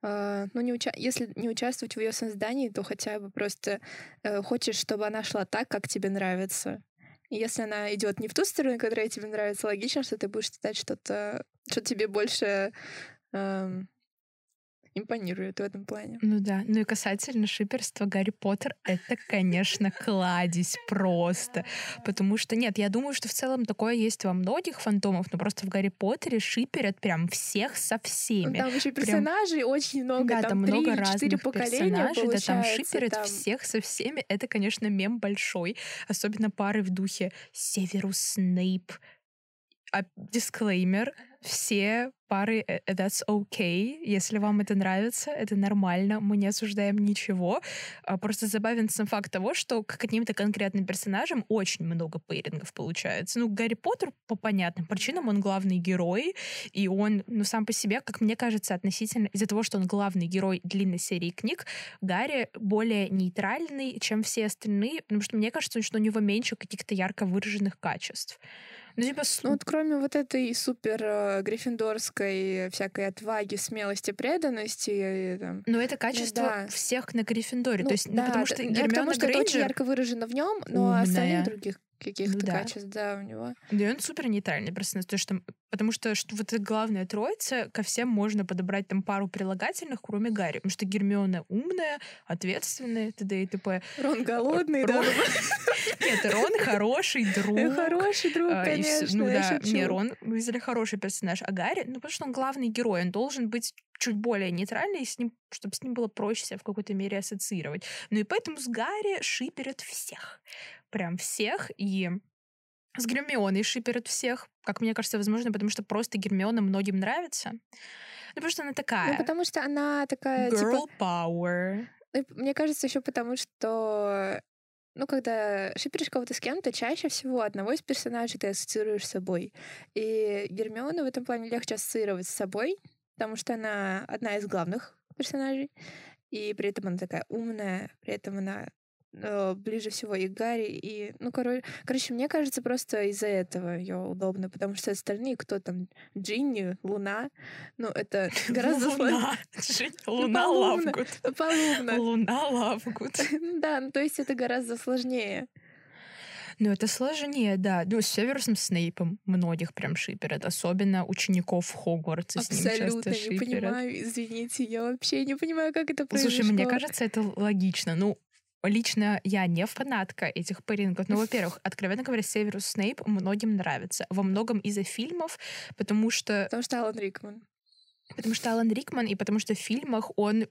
Uh, ну, не уча... если не участвовать в ее создании, то хотя бы просто uh, хочешь, чтобы она шла так, как тебе нравится. И если она идет не в ту сторону, которая тебе нравится, логично, что ты будешь читать что-то что тебе больше эм, импонирует в этом плане. Ну да. Ну и касательно шиперства Гарри Поттер, это, конечно, кладезь просто. Потому что, нет, я думаю, что в целом такое есть во многих фантомов, но просто в Гарри Поттере шиперят прям всех со всеми. Там еще персонажей прям... очень много, да, там, там много разных поколения персонажей, да, там шиперят там... всех со всеми. Это, конечно, мем большой. Особенно пары в духе Северус Снейп, а, дисклеймер, все пары э, э, that's okay. Если вам это нравится, это нормально, мы не осуждаем ничего. А просто забавен сам факт того, что к каким-то конкретным персонажам очень много пейрингов получается. Ну, Гарри Поттер по понятным причинам, он главный герой, и он, ну, сам по себе, как мне кажется, относительно из-за того, что он главный герой длинной серии книг, Гарри более нейтральный, чем все остальные, потому что мне кажется, что у него меньше каких-то ярко выраженных качеств. Ну, типа, ну вот кроме вот этой супер э, гриффиндорской всякой отваги, смелости, преданности. Там, но это ну качество ну, да. всех на Гриффиндоре. Ну, То есть, ну, да, потому что Гермиона потому что Грейнджер... это очень ярко выражено в нем, но умная. остальных других каких-то ну, да. качеств, да, у него. Да, и он супер нейтральный просто, то, что, потому что, что вот эта главная троица, ко всем можно подобрать там пару прилагательных, кроме Гарри, потому что Гермиона умная, ответственная, т.д. и т.п. Рон голодный, да? <laughs> Нет, Рон хороший друг. Хороший друг, а, конечно, Ну да, не, Рон, вызвали хороший персонаж, а Гарри, ну потому что он главный герой, он должен быть чуть более нейтральный, с ним, чтобы с ним было проще себя в какой-то мере ассоциировать. Ну и поэтому с Гарри шиперят всех прям всех, и с Гермионой шиперят всех, как мне кажется, возможно, потому что просто Гермиона многим нравится. Ну, потому что она такая. Ну, потому что она такая, Girl типа... power. Ну, мне кажется, еще потому что ну, когда шиперишь кого-то с кем-то, чаще всего одного из персонажей ты ассоциируешь с собой. И Гермиону в этом плане легче ассоциировать с собой, потому что она одна из главных персонажей. И при этом она такая умная, при этом она э, ближе всего и Гарри, и, ну, короче, короче, мне кажется, просто из-за этого ее удобно, потому что остальные, кто там, Джинни, Луна, ну, это <laughs> гораздо Луна, <laughs> Луна Лавгуд. <laughs> Полумна. Луна Лавгуд. Да, ну, то есть это гораздо сложнее. Ну, это сложнее, да. Ну, с Северусом Снейпом многих прям шиперят. Особенно учеников Хогвартса Абсолютно с ним часто не шиперят. понимаю, извините, я вообще не понимаю, как это произошло. Слушай, мне кажется, это логично. Ну, Лично я не фанатка этих пэрингов. Но, во-первых, <laughs> откровенно говоря, Северус Снейп многим нравится. Во многом из-за фильмов, потому что... Потому что Алан Рикман. Потому что Алан Рикман, и потому что в фильмах он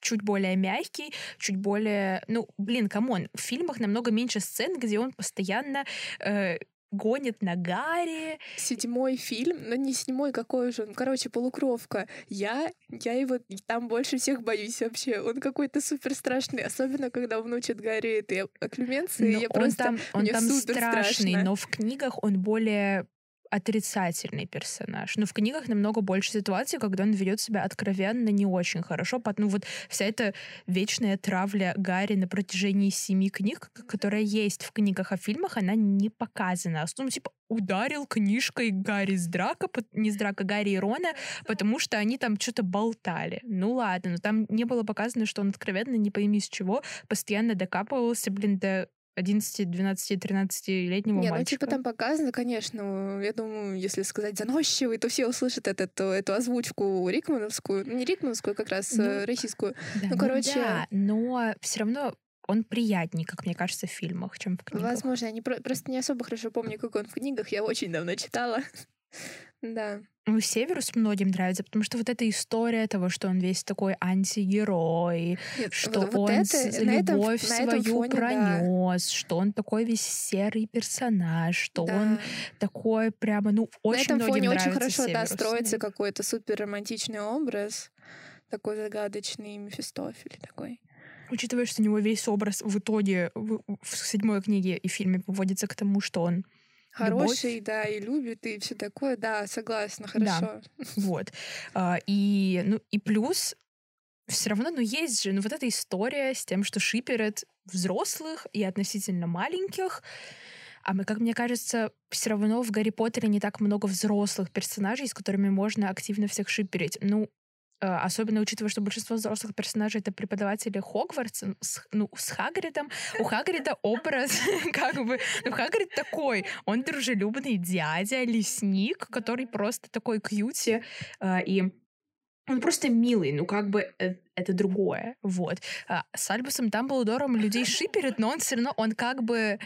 чуть более мягкий, чуть более... Ну, блин, come on, в фильмах намного меньше сцен, где он постоянно э, гонит на Гарри. Седьмой фильм, но не седьмой, какой же он, короче, полукровка. Я, я его там больше всех боюсь вообще. Он какой-то супер страшный, особенно когда он учит Гарри этой оклюменции. я он просто, там, он там страшный, страшно. но в книгах он более отрицательный персонаж. Но в книгах намного больше ситуаций, когда он ведет себя откровенно не очень хорошо. Ну вот вся эта вечная травля Гарри на протяжении семи книг, которая есть в книгах, а фильмах, она не показана. Ну, типа, ударил книжкой Гарри с Драка, не с Драка, Гарри и Рона, потому что они там что-то болтали. Ну ладно, но там не было показано, что он откровенно не пойми с чего постоянно докапывался, блин, до 11, 12, 13-летнего Нет, мальчика. ну типа там показано, конечно. Я думаю, если сказать заносчивый, то все услышат это, то, эту озвучку рикмановскую. Ну, не рикмановскую, как раз ну, э, российскую. Да, ну, ну, короче... Да, но все равно он приятнее, как мне кажется, в фильмах, чем в книгах. Возможно, я не, просто не особо хорошо помню, как он в книгах. Я очень давно читала. Да. Ну, Северус многим нравится, потому что вот эта история того, что он весь такой антигерой, Нет, что вот, вот он это, любовь этом, свою фоне, пронес, да. что он такой весь серый персонаж, что да. он такой прямо, ну, очень На этом фоне очень хорошо, Северус. да, строится какой-то супер романтичный образ, такой загадочный Мефистофель такой. Учитывая, что у него весь образ в итоге в, в седьмой книге и фильме поводится к тому, что он Хороший, любовь. да, и любит, и все такое. Да, согласна, хорошо. Да, <laughs> вот. А, и, ну, и плюс все равно, ну, есть же, ну, вот эта история с тем, что шиперят взрослых и относительно маленьких. А мы, как мне кажется, все равно в Гарри Поттере не так много взрослых персонажей, с которыми можно активно всех шиперить. Ну, особенно учитывая, что большинство взрослых персонажей это преподаватели Хогвартса, с, ну, с Хагридом. У Хагрида <laughs> образ <laughs> как бы... Ну, Хагрид такой, он дружелюбный дядя, лесник, который просто такой кьюти, э, и он просто милый, ну как бы э, это другое, вот. А с Альбусом Дамблдором людей шиперят, но он все равно, он как бы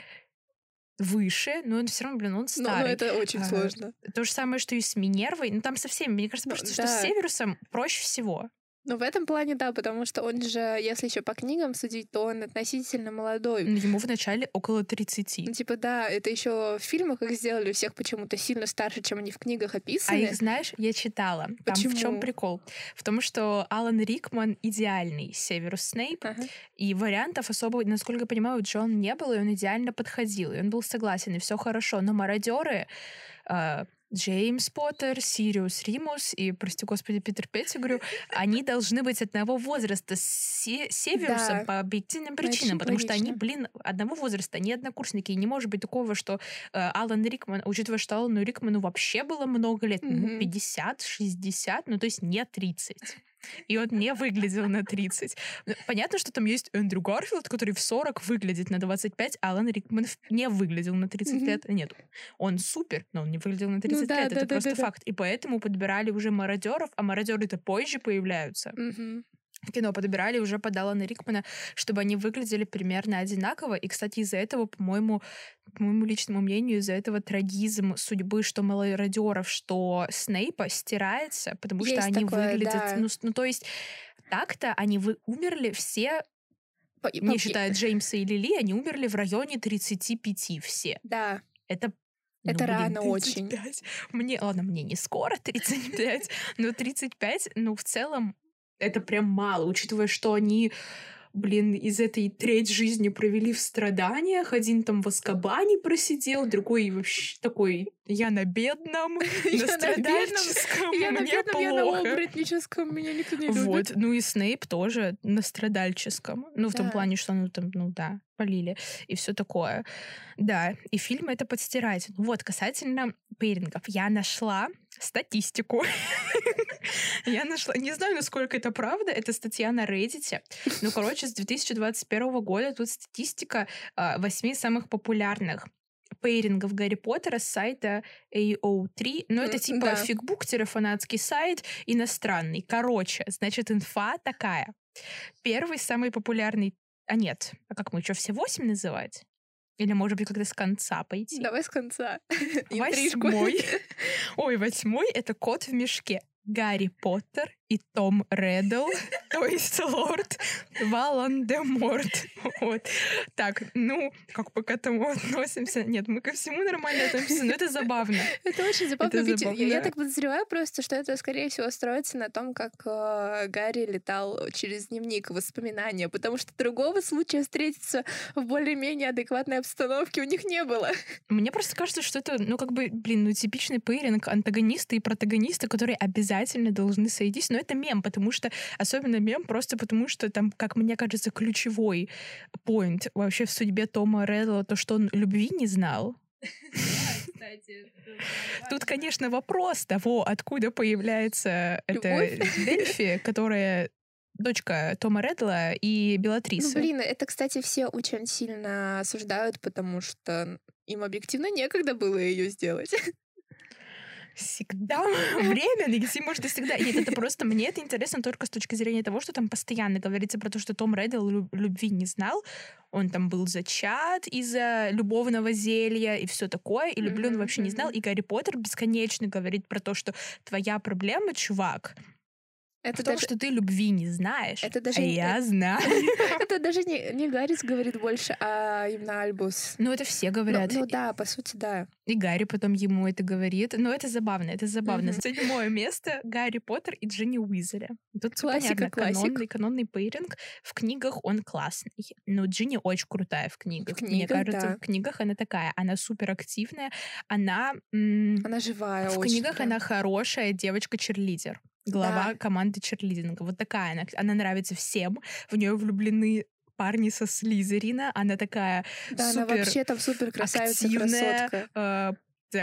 выше, но он все равно, блин, он старый. Но, но это очень а, сложно. То же самое, что и с Минервой. Ну, там со всеми. Мне кажется, просто, да. что с Северусом проще всего. Ну, в этом плане, да, потому что он же, если еще по книгам судить, то он относительно молодой. Ну, ему вначале около 30. Ну, типа, да, это еще в фильмах их сделали всех почему-то сильно старше, чем они в книгах описаны. А их, знаешь, я читала. Там Почему? в чем прикол? В том, что Алан Рикман идеальный Северус Снейп, ага. и вариантов особо, насколько я понимаю, Джон не было, и он идеально подходил, и он был согласен, и все хорошо. Но мародеры а, Джеймс Поттер, Сириус Римус и, прости господи, Питер Петтигрю, они должны быть одного возраста с Северусом да. по объективным причинам, Очень потому логично. что они, блин, одного возраста, они однокурсники. И не может быть такого, что э, Алан Рикман, учитывая, что Алану Рикману вообще было много лет, mm-hmm. ему 50, 60, ну то есть не 30 и он не выглядел на 30. Ну, понятно, что там есть Эндрю Гарфилд, который в 40 выглядит на 25, а Алан Рикман не выглядел на 30 mm-hmm. лет. Нет, он супер, но он не выглядел на 30 ну, да, лет. Да, это да, просто да, факт. Да. И поэтому подбирали уже мародеров, а мародеры-то позже появляются. Mm-hmm кино подбирали уже под Алана Рикмана, чтобы они выглядели примерно одинаково. И, кстати, из-за этого, по-моему, по моему личному мнению, из-за этого трагизм судьбы что мародеров, что Снейпа стирается, потому есть что они такое, выглядят... Да. Ну, ну, то есть так-то они вы умерли все по, не по... считая Джеймса и Лили, они умерли в районе 35 все. Да. Это это ну, рано 35. очень. Мне, ладно, мне не скоро 35, но 35, ну, в целом, это прям мало, учитывая, что они блин, из этой треть жизни провели в страданиях. Один там в Аскабане просидел, другой вообще такой, я на бедном, <laughs> на страдальческом, Я <laughs> на бедном, я на оборотническом, меня никто не любит. Вот, ну и Снейп тоже на страдальческом. Ну, в том плане, что ну там, ну да, полили и все такое. Да, и фильм это подстирать. Вот, касательно пейрингов. Я нашла статистику. <laughs> Я нашла, не знаю, насколько это правда, это статья на Reddit. Ну, короче, с 2021 года тут статистика а, восьми самых популярных пейрингов Гарри Поттера с сайта AO3. Но это типа да. фигбук-фанатский сайт иностранный. Короче, значит, инфа такая. Первый самый популярный... А нет, а как мы еще все восемь называть? Или, может быть, когда с конца пойти? Давай с конца. <laughs> Восьмой. <laughs> Ой, восьмой — это кот в мешке. Гарри Поттер и Том Реддл, <laughs> то есть лорд Волан-де-Морт. Вот. Так, ну, как мы к этому относимся? Нет, мы ко всему нормально относимся, но это забавно. <laughs> Это очень забавно. Это забавно. Я, я так подозреваю просто, что это, скорее всего, строится на том, как э, Гарри летал через дневник воспоминания, потому что другого случая встретиться в более-менее адекватной обстановке у них не было. <laughs> Мне просто кажется, что это, ну, как бы, блин, ну, типичный пейринг антагонисты и протагонисты, которые обязательно должны сойтись, но это мем, потому что, особенно мем, просто потому что там, как мне кажется, ключевой поинт вообще в судьбе Тома Реддла, то, что он любви не знал. <laughs> Тут, конечно, вопрос того, откуда появляется эта Дельфи, <laughs> которая дочка Тома Реддла и Белатрисы. Ну, блин, это, кстати, все очень сильно осуждают, потому что им объективно некогда было ее сделать <laughs> всегда <laughs> время найти можно всегда. Нет, это просто мне это интересно только с точки зрения того, что там постоянно говорится про то, что Том Реддл любви не знал. Он там был зачат из-за любовного зелья и все такое, и люблю он вообще не знал. И Гарри Поттер бесконечно говорит про то, что твоя проблема, чувак, это в том, даже... что ты любви не знаешь, это даже а не... я знаю. <laughs> Это даже не, не Гаррис говорит больше, а именно Альбус. Ну, это все говорят. Ну, ну да, по сути, да. И Гарри потом ему это говорит. Но это забавно, это забавно. Mm-hmm. Седьмое место — Гарри Поттер и Джинни Уизели. Тут классика, понятно, классик. канонный, канонный пейринг. В книгах он классный. Но Джинни очень крутая в книгах. В книгах Мне кажется, да. в книгах она такая. Она супер активная. Она... Она живая В книгах прям. она хорошая девочка-черлидер глава да. команды черлидинга. Вот такая она. Она нравится всем. В нее влюблены парни со Слизерина. Она такая да, супер она вообще там супер красавица, активная, красотка. Э,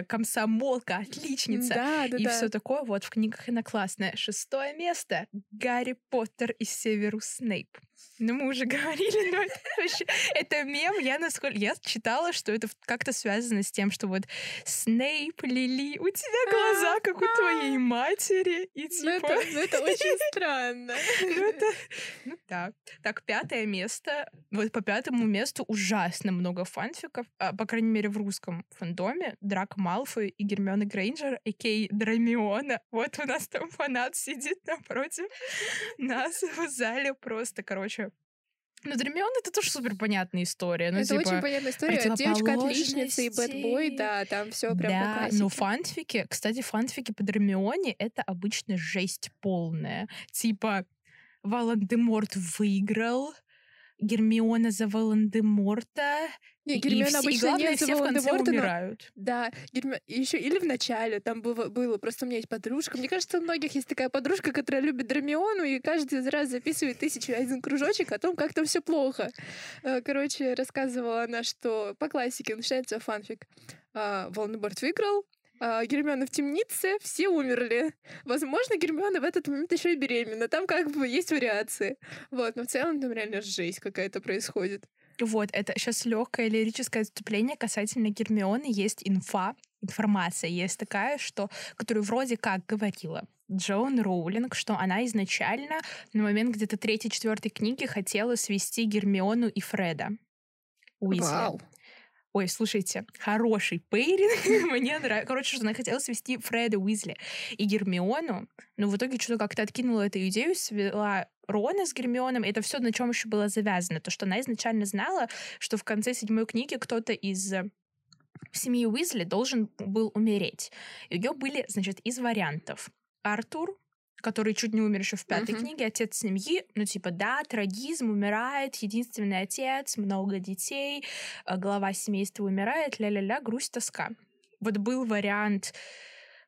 комсомолка, отличница. Да, да, и да. все такое. Вот в книгах она классная. Шестое место. Гарри Поттер и Северус Снейп. Ну, мы уже <laughs> говорили, но это вообще... Это мем, я насколько... Я читала, что это как-то связано с тем, что вот Снейп, Лили, у тебя глаза, как у твоей матери, и Ну, типа... ну, это очень <laughs> странно. Ну, это... Ну, да. Так, пятое место. Вот по пятому месту ужасно много фанфиков, а, по крайней мере, в русском фандоме. Малфой и Гермиона Грейнджер, а.к.а. Драмиона. Вот у нас там фанат сидит напротив нас в зале просто, короче, ну, Драмион это тоже супер понятная история. Ну, это типа, очень понятная история. Девочка-отличница и бэтбой, да, там все прям по да, классике. но фанфики, кстати, фанфики по Драмионе это обычно жесть полная. Типа, Волан-де-Морт выиграл, Гермиона за Волан-де-Морта, Не, и, Гермиона все, и обычно главное, все в конце но- умирают. Да, Герми... еще или в начале там было, было, просто у меня есть подружка. Мне кажется, у многих есть такая подружка, которая любит Драмиону и каждый раз записывает тысячу один кружочек о том, как там все плохо. Э, Короче, рассказывала она, что по классике начинается фанфик. А, Волан-де-Морт выиграл, а, Гермиона в темнице, все умерли. Возможно, Гермиона в этот момент еще и беременна. Там как бы есть вариации. Вот, но в целом там реально жесть какая-то происходит. Вот, это сейчас легкое лирическое отступление касательно Гермионы. Есть инфа, информация есть такая, что, которую вроде как говорила Джоан Роулинг, что она изначально на момент где-то третьей-четвертой книги хотела свести Гермиону и Фреда. Уизли. Вау. Ой, слушайте, хороший пейринг, <laughs> мне нравится. Короче, что она хотела свести Фреда Уизли и Гермиону, но в итоге что-то как-то откинула эту идею, свела Рона с Гермионом, это все на чем еще было завязано. То, что она изначально знала, что в конце седьмой книги кто-то из э, семьи Уизли должен был умереть. И у нее были, значит, из вариантов Артур, который чуть не умер еще в пятой Мгм. книге, отец семьи, ну типа да, трагизм, умирает, единственный отец, много детей, э, глава семейства умирает, ля-ля-ля, грусть, тоска. Вот был вариант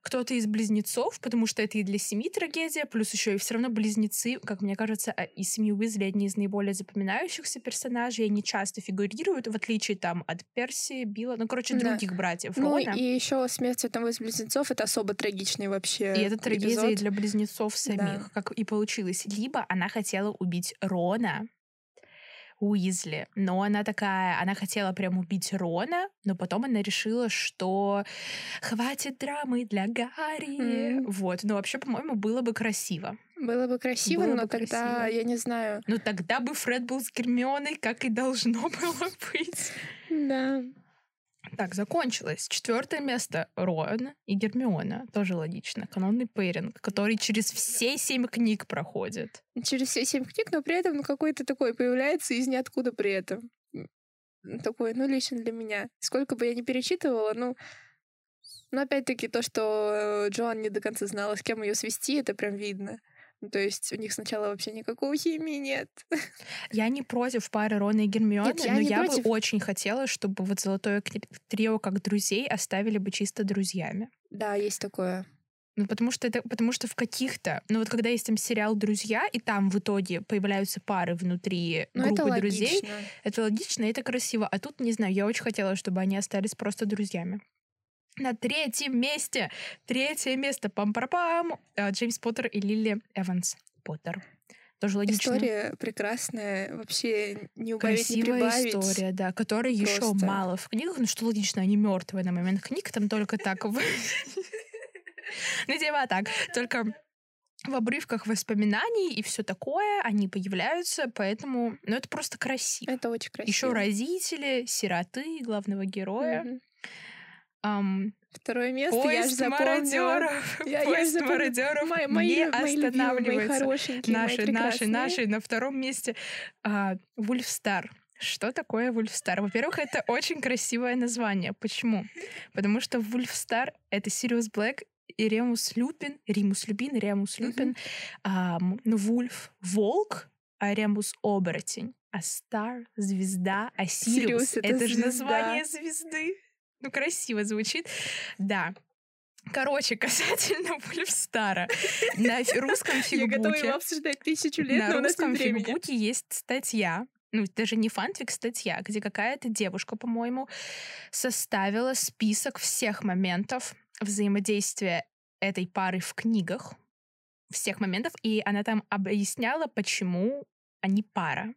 кто-то из близнецов, потому что это и для семьи трагедия, плюс еще и все равно близнецы, как мне кажется, а, из семьи Уизли одни из наиболее запоминающихся персонажей, они часто фигурируют, в отличие там от Персии, Билла, ну, короче, Да. других братьев Ну Рона. и еще смерть одного из близнецов это особо трагичный вообще. И это трагедия и эпизод. для близнецов самих, Да. как и получилось. Либо она хотела убить Рона, Уизли, но она такая, она хотела прям убить Рона, но потом она решила, что хватит драмы для Гарри. Мгм. Вот, но вообще, по-моему, было бы красиво. Было бы красиво, Было но бы тогда, красиво. я не знаю. Но тогда бы Фред был с Гермионой, как и должно <laughs> было быть. Да. Так, закончилось. Четвертое место Рон и Гермиона. Тоже логично. Канонный пейринг, который через все семь книг проходит. Через все семь книг, но при этом ну, какой-то такой появляется из ниоткуда при этом. Такой, ну, лично для меня. Сколько бы я ни перечитывала, ну... Но опять-таки то, что э, Джоан не до конца знала, с кем ее свести, это прям видно. Ну, То есть у них сначала вообще никакой химии нет. <laughs> Я не против пары Рона и Гермионы, Нет, я но я против. бы очень хотела, чтобы вот золотое трио как друзей оставили бы чисто друзьями. Да, есть такое. Ну, потому что это, потому что в каких-то, ну вот когда есть там сериал «Друзья», и там в итоге появляются пары внутри Ну, это группы друзей, логично. это логично, это красиво. А тут, не знаю, я очень хотела, чтобы они остались просто друзьями. На третьем месте, третье место, пам-парапам, а, Джеймс Поттер и Лили Эванс Поттер. Тоже логично. История прекрасная, вообще не убавить, не Красивая прибавить. история, да, которой еще Просто. мало в книгах, ну что логично, они мертвые на момент книг, там только так. <laughs> Ну, типа так, только в обрывках воспоминаний и все такое они появляются, поэтому, ну, это просто красиво. Это очень красиво. Еще родители, сироты главного героя. Мгм. Ам, Второе место я же поезд мародеров. Я, я Поезд запомнила. мародеров Мои, мои, не мои любимые, мои останавливается. хорошенькие, мои Наши, наши, наши. На втором месте Вульфстар. Что такое Вульфстар? Во-первых, это очень красивое название. Почему? Потому что Вульфстар — это Сириус Блэк и Ремус Люпин, Римус Люпин, Ремус. Люпин, Wolf — волк, а Ремус — оборотень, а Star — звезда, а Сириус, это же название звезды. Ну, красиво звучит. Да. Короче, <laughs> касательно Вульфстара. На русском <laughs> Я готова его фигбуке обсуждать тысячу лет, на русском фигбуке есть статья ну, даже не фанфик, статья, где какая-то девушка, по-моему, составила список всех моментов взаимодействия этой пары в книгах, всех моментов, и она там объясняла, почему они пара.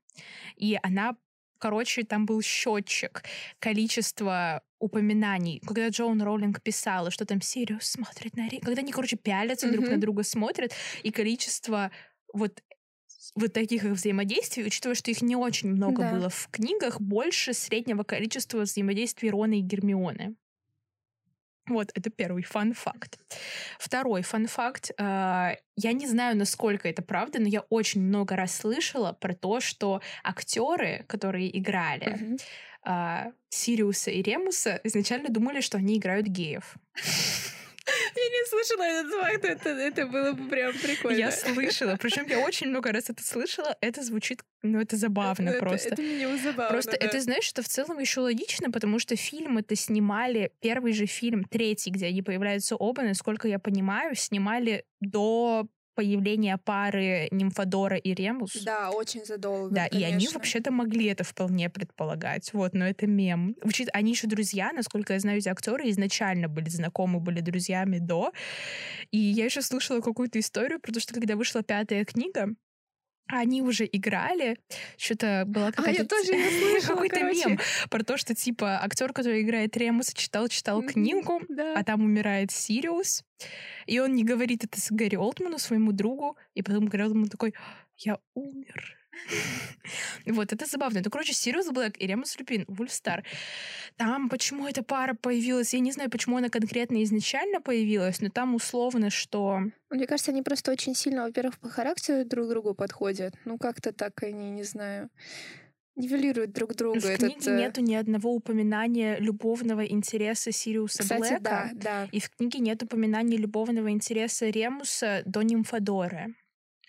И она Короче, там был счетчик количества упоминаний, когда Джоун Роллинг писала, что там Сириус смотрит на Рик, когда они, короче, пялятся mm-hmm. друг на друга, смотрят, и количество вот вот таких их взаимодействий, учитывая, что их не очень много да. было в книгах, больше среднего количества взаимодействий Рона и Гермионы. Вот, это первый фан-факт. Второй фан-факт. Э, я не знаю, насколько это правда, но я очень много раз слышала про то, что актеры, которые играли э, Сириуса и Ремуса, изначально думали, что они играют геев. Я не слышала этот факт, это, это было бы прям прикольно. Я слышала, причем я очень много раз это слышала, это звучит, ну это забавно это, просто. Это меня забавно, Просто да. это, знаешь, что в целом еще логично, потому что фильм это снимали, первый же фильм, третий, где они появляются оба, насколько я понимаю, снимали до появления пары Нимфодора и Ремус. Да, очень задолго. Да, конечно. и они вообще-то могли это вполне предполагать. Вот, но это мем. Учит, они еще друзья, насколько я знаю, эти актеры изначально были знакомы, были друзьями до. И я еще слышала какую-то историю, потому что когда вышла пятая книга, они уже играли, что-то была какая-то... А, я тоже не <laughs> слышала, Какой-то мем про то, что, типа, актер, который играет Ремуса, читал-читал книгу, да. а там умирает Сириус, и он не говорит это с Гэри Олдману, своему другу, и потом Гэри Олдман такой, я умер. Вот, это забавно. Это, короче, Сириус Блэк и Ремус Люпин, Вульфстар. Там почему эта пара появилась, я не знаю, почему она конкретно изначально появилась, но там условно, что... Мне кажется, они просто очень сильно, во-первых, по характеру друг другу подходят. Ну, как-то так они, не знаю нивелируют друг друга. В этот, книге нету ни одного упоминания любовного интереса Сириуса Кстати, Блэка. да, да. И в книге нет упоминания любовного интереса Ремуса до Нимфодоры.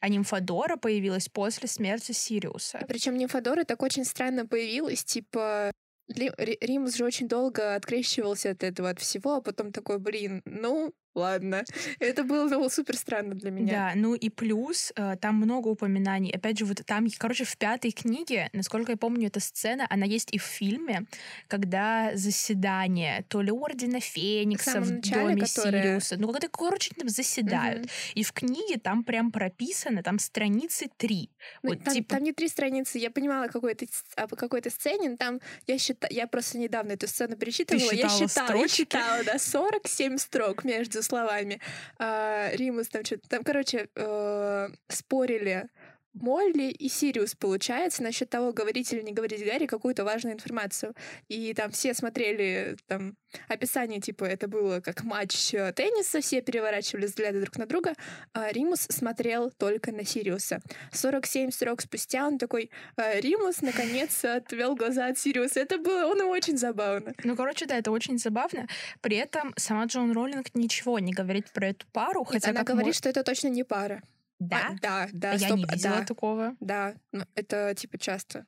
А Нимфодора появилась после смерти Сириуса. Причем Нимфодора так очень странно появилась, типа Римус же очень долго открещивался от этого, от всего, а потом такой, блин, ну, ладно. <laughs> Это было супер странно для меня. Да, ну и плюс э, там много упоминаний. Опять же, вот там, короче, в пятой книге, насколько я помню, эта сцена, она есть и в фильме, когда заседание то ли Ордена Феникса в, в доме которое... Сириуса. Ну, когда, короче, там заседают. Угу. И в книге там прям прописано, там страницы три. Ну, вот, там, типа... там не три страницы. Я понимала какой-то, о какой-то сцене, там я считаю, я просто недавно эту сцену перечитывала, я считала, я считала, да, 47 строк между словами. А, Римус там что-то... Там, короче, э, спорили Молли и Сириус, получается, насчет того, говорить или не говорить Гарри какую-то важную информацию. И там все смотрели там описание, типа, это было как матч э, тенниса, все переворачивали взгляды друг на друга, а Римус смотрел только на Сириуса. 47 срок спустя он такой, «А, Римус наконец <laughs> отвел глаза от Сириуса. Это было, он очень забавно. Ну, короче, да, это очень забавно. При этом сама Джон Роллинг ничего не говорит про эту пару, хотя она говорит, мой... что это точно не пара. Да? А, да, да. Я стоп, не видела да, такого. Да, ну, это типа часто.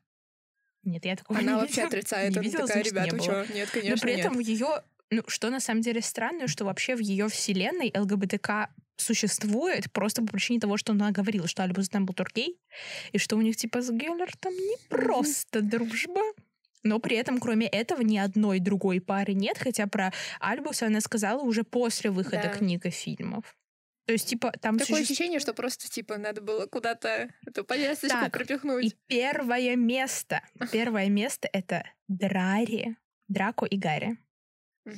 Нет, я такого Она не вообще видела. отрицает. Не Она видела, такая, значит, ребята, не было. Нет, конечно, Но при этом нет. в ее, ну, что на самом деле странно, что вообще в ее вселенной ЛГБТК существует просто по причине того, что она говорила, что Альбус Дамблдор гей, и что у них типа с Геллертом не просто дружба. Но при этом, кроме этого, ни одной другой пары нет, хотя про Альбуса она сказала уже после выхода Да. книг и фильмов. То есть, типа, там Такое существ- ощущение, что просто, типа, надо было куда-то эту повесточку Так, пропихнуть. И первое место. <laughs> Первое место — это Драри, Драко и Гарри. <laughs>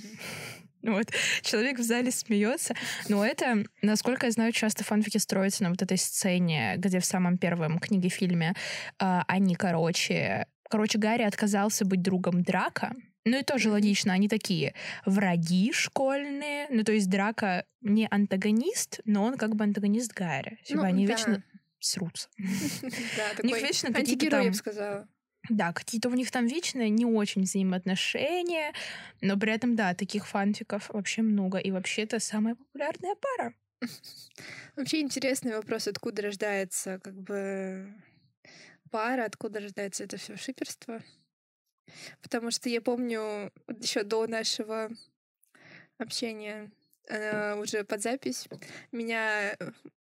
Вот. Человек в зале смеется. Но это, насколько я знаю, часто фанфики строятся на вот этой сцене, где в самом первом книге-фильме а, они, короче... Короче, Гарри отказался быть другом Драка. Ну и тоже логично, они такие враги школьные. Ну то есть Драка не антагонист, но он как бы антагонист Гарри. Типа Ну, они да. вечно срутся. <laughs> Да, У них такой вечно какие-то я там бы сказала. да, какие-то у них там вечные не очень взаимоотношения, но при этом, да, таких фанфиков вообще много. И вообще это самая популярная пара. <laughs> Вообще интересный вопрос, откуда рождается как бы пара, откуда рождается это все шиперство. Потому что я помню еще до нашего общения э, уже под запись. Меня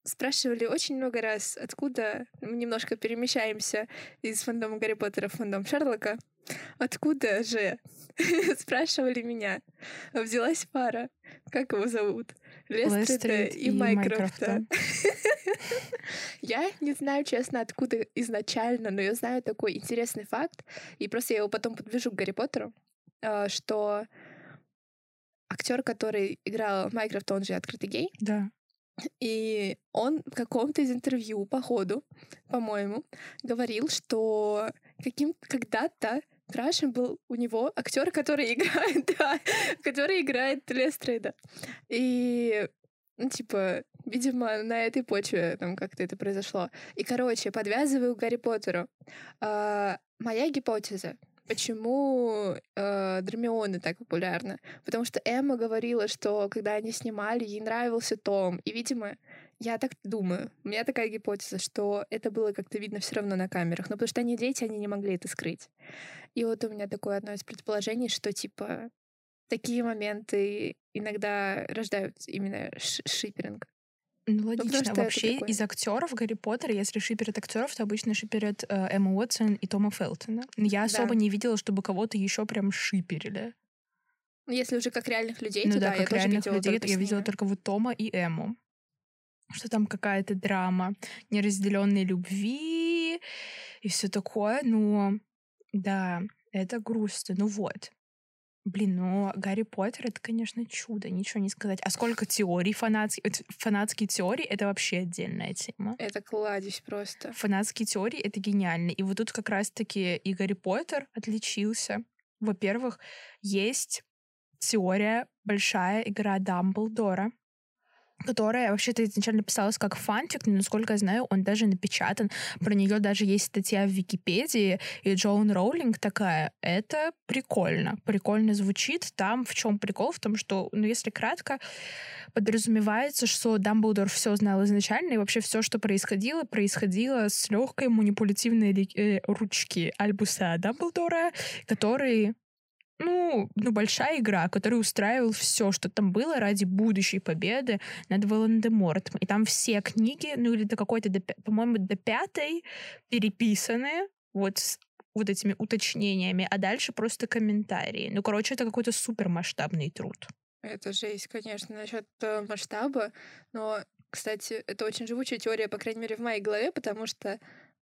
спрашивали очень много раз, откуда мы немножко перемещаемся из фандома Гарри Поттера в фандом Шерлока. Откуда же? <laughs> Спрашивали меня. Взялась пара. Как его зовут? Лестрида и, и Майкрофта. <laughs> я не знаю, честно, откуда изначально, но я знаю такой интересный факт, и просто я его потом подвяжу к Гарри Поттеру, а, что актер, который играл Майкрофта, он же открытый гей. Да. И он в каком-то из интервью, по ходу, по-моему, говорил, что каким когда-то крашем был у него актер, который <laughs> играет, да, который играет Лестрейда. И ну, типа, видимо, на этой почве там как-то это произошло. И, короче, подвязываю Гарри Поттеру. А, моя гипотеза, почему э, Драмионы так популярны? Потому что Эмма говорила, что когда они снимали, ей нравился Том. И, видимо, я так думаю, у меня такая гипотеза, что это было как-то видно все равно на камерах. Но потому что они дети, они не могли это скрыть. И вот у меня такое одно из предположений, что, типа, такие моменты иногда рождают именно шиперинг. Ну, логично. Ну, Вообще из актеров Гарри Поттера, если шиперят актеров, то обычно шиперят э, Эмма Уотсон и Тома Фелтона. Я особо да. не видела, чтобы кого-то еще прям шиперили. Ну, если уже как реальных людей, ну то да, как я реальных тоже людей, я видела только вот Тома и Эму. Что там какая-то драма неразделенной любви и все такое. Но да, это грустно. Ну вот. Блин, ну Гарри Поттер это, конечно, чудо, ничего не сказать. А сколько теорий фанатских, фанатские теории это вообще отдельная тема. Это кладезь просто. Фанатские теории это гениально. И вот тут как раз-таки и Гарри Поттер отличился. Во-первых, есть теория большая игра Дамблдора, которая вообще-то изначально писалась как фантик, но, насколько я знаю, он даже напечатан. Про нее даже есть статья в Википедии, и Джоан Роулинг такая, это прикольно. Прикольно звучит. Там в чем прикол? В том, что, ну, если кратко, подразумевается, что Дамблдор все знал изначально, и вообще все, что происходило, происходило с легкой манипулятивной э, ручки Альбуса Дамблдора, который ну, ну, большая игра, который устраивал все, что там было ради будущей победы над Волан-де-Мортом. И там все книги, ну, или до какой-то, по-моему, до пятой переписаны вот с вот этими уточнениями, а дальше просто комментарии. Ну, короче, это какой-то супермасштабный труд. Это жесть, конечно, насчет э, масштаба. Но, кстати, это очень живучая теория, по крайней мере, в моей голове, потому что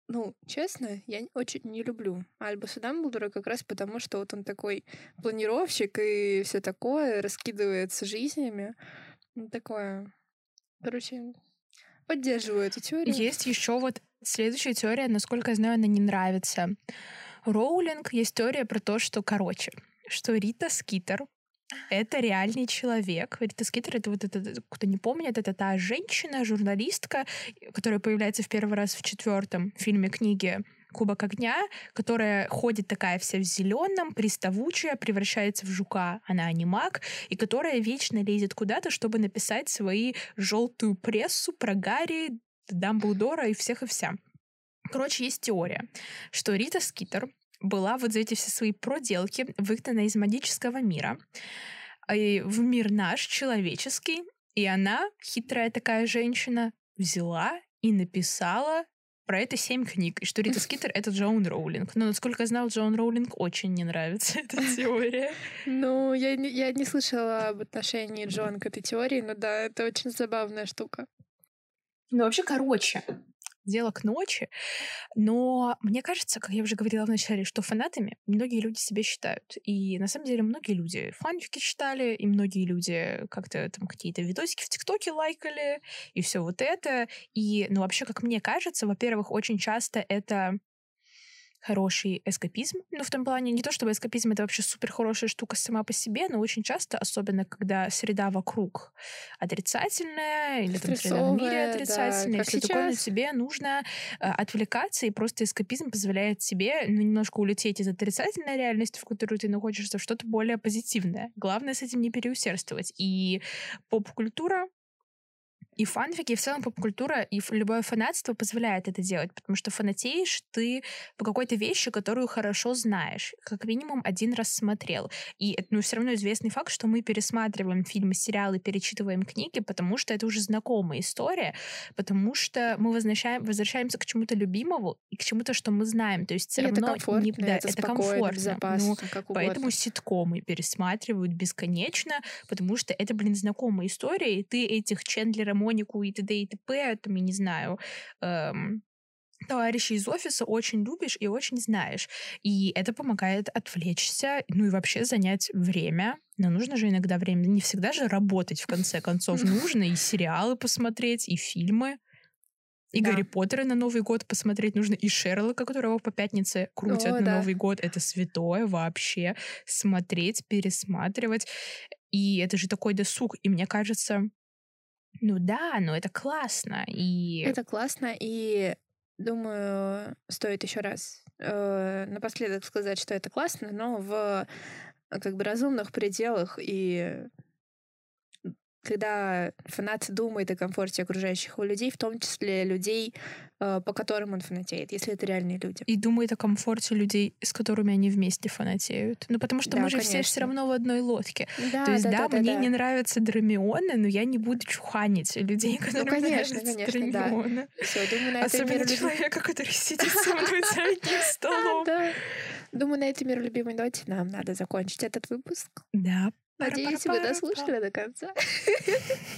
ну, честно, я очень не люблю Альбуса Дамблдора как раз потому, что вот он такой планировщик и все такое, раскидывается жизнями. Ну, такое. Короче, поддерживаю эту теорию. Есть еще вот следующая теория, насколько я знаю, она не нравится. Роулинг есть теория про то, что, короче, что Рита Скитер это реальный человек. Рита Скитер, это вот это, кто не помнит, это та женщина, журналистка, которая появляется в первый раз в четвертом фильме книги Кубок огня, которая ходит такая вся в зеленом, приставучая, превращается в жука, она анимак, и которая вечно лезет куда-то, чтобы написать свои желтую прессу про Гарри, Дамблдора и всех и вся. Короче, есть теория, что Рита Скитер была вот за эти все свои проделки выгнана из магического мира и в мир наш, человеческий. И она, хитрая такая женщина, взяла и написала про это семь книг. И что Рита <laughs> Скитер — это Джоан Роулинг. Но, насколько я знала, Джоан Роулинг очень не нравится <laughs> эта теория. Ну, я, я не слышала об отношении Джоан к этой теории, но да, это очень забавная штука. Ну, вообще, короче, дело к ночи. Но мне кажется, как я уже говорила в начале, что фанатами многие люди себя считают. И на самом деле многие люди фанфики читали, и многие люди как-то там какие-то видосики в ТикТоке лайкали, и все вот это. И, ну, вообще, как мне кажется, во-первых, очень часто это хороший эскапизм. Ну, в том плане, не то чтобы эскапизм — это вообще супер хорошая штука сама по себе, но очень часто, особенно когда среда вокруг отрицательная, или там среда в мире отрицательная, да, если такое, на тебе нужно э, отвлекаться, и просто эскапизм позволяет тебе ну, немножко улететь из отрицательной реальности, в которой ты находишься, в что-то более позитивное. Главное с этим не переусердствовать. И поп-культура И фанфики, и в целом поп-культура, и любое фанатство позволяет это делать, потому что фанатеешь ты по какой-то вещи, которую хорошо знаешь, как минимум один раз смотрел. И ну, все равно известный факт, что мы пересматриваем фильмы, сериалы, перечитываем книги, потому что это уже знакомая история, потому что мы возвращаем, возвращаемся к чему-то любимому и к чему-то, что мы знаем. То есть все равно это не, да, это, это комфортно. Безопасно, ну, как поэтому ситкомы пересматривают бесконечно, потому что это, блин, знакомая история, и ты этих Чендлера, Монику и т.д. и т.п., там, я не знаю, эм, товарищей из офиса очень любишь и очень знаешь. И это помогает отвлечься, ну и вообще занять время. Но нужно же иногда время. Не всегда же работать, в конце концов. <laughs> Нужно и сериалы посмотреть, и фильмы. И да. Гарри Поттера на Новый год посмотреть нужно, и Шерлока, которого по пятнице крутят О, на да. Новый год. Это святое вообще. Смотреть, пересматривать. И это же такой досуг. И мне кажется, ну да, но это классно. И... Это классно, и думаю, стоит еще раз э, напоследок сказать, что это классно, но в как бы разумных пределах и когда фанат думает о комфорте окружающих его людей, в том числе людей, э, по которым он фанатеет, если это реальные люди. И думает о комфорте людей, с которыми они вместе фанатеют. Ну, потому что да, мы же конечно. все все равно в одной лодке. Да, То есть, да, да, да мне да. не нравятся драмионы, но я не буду чуханить людей, ну, которые ну, конечно, нравятся конечно, драмионы. Да. Все, думаю, на Особенно миролюб... человека, который <laughs> сидит со мной за одним столом. Думаю, на этой миролюбимой ноте нам надо закончить этот выпуск. Да, Надеюсь, вы дослушали до конца. <laughs>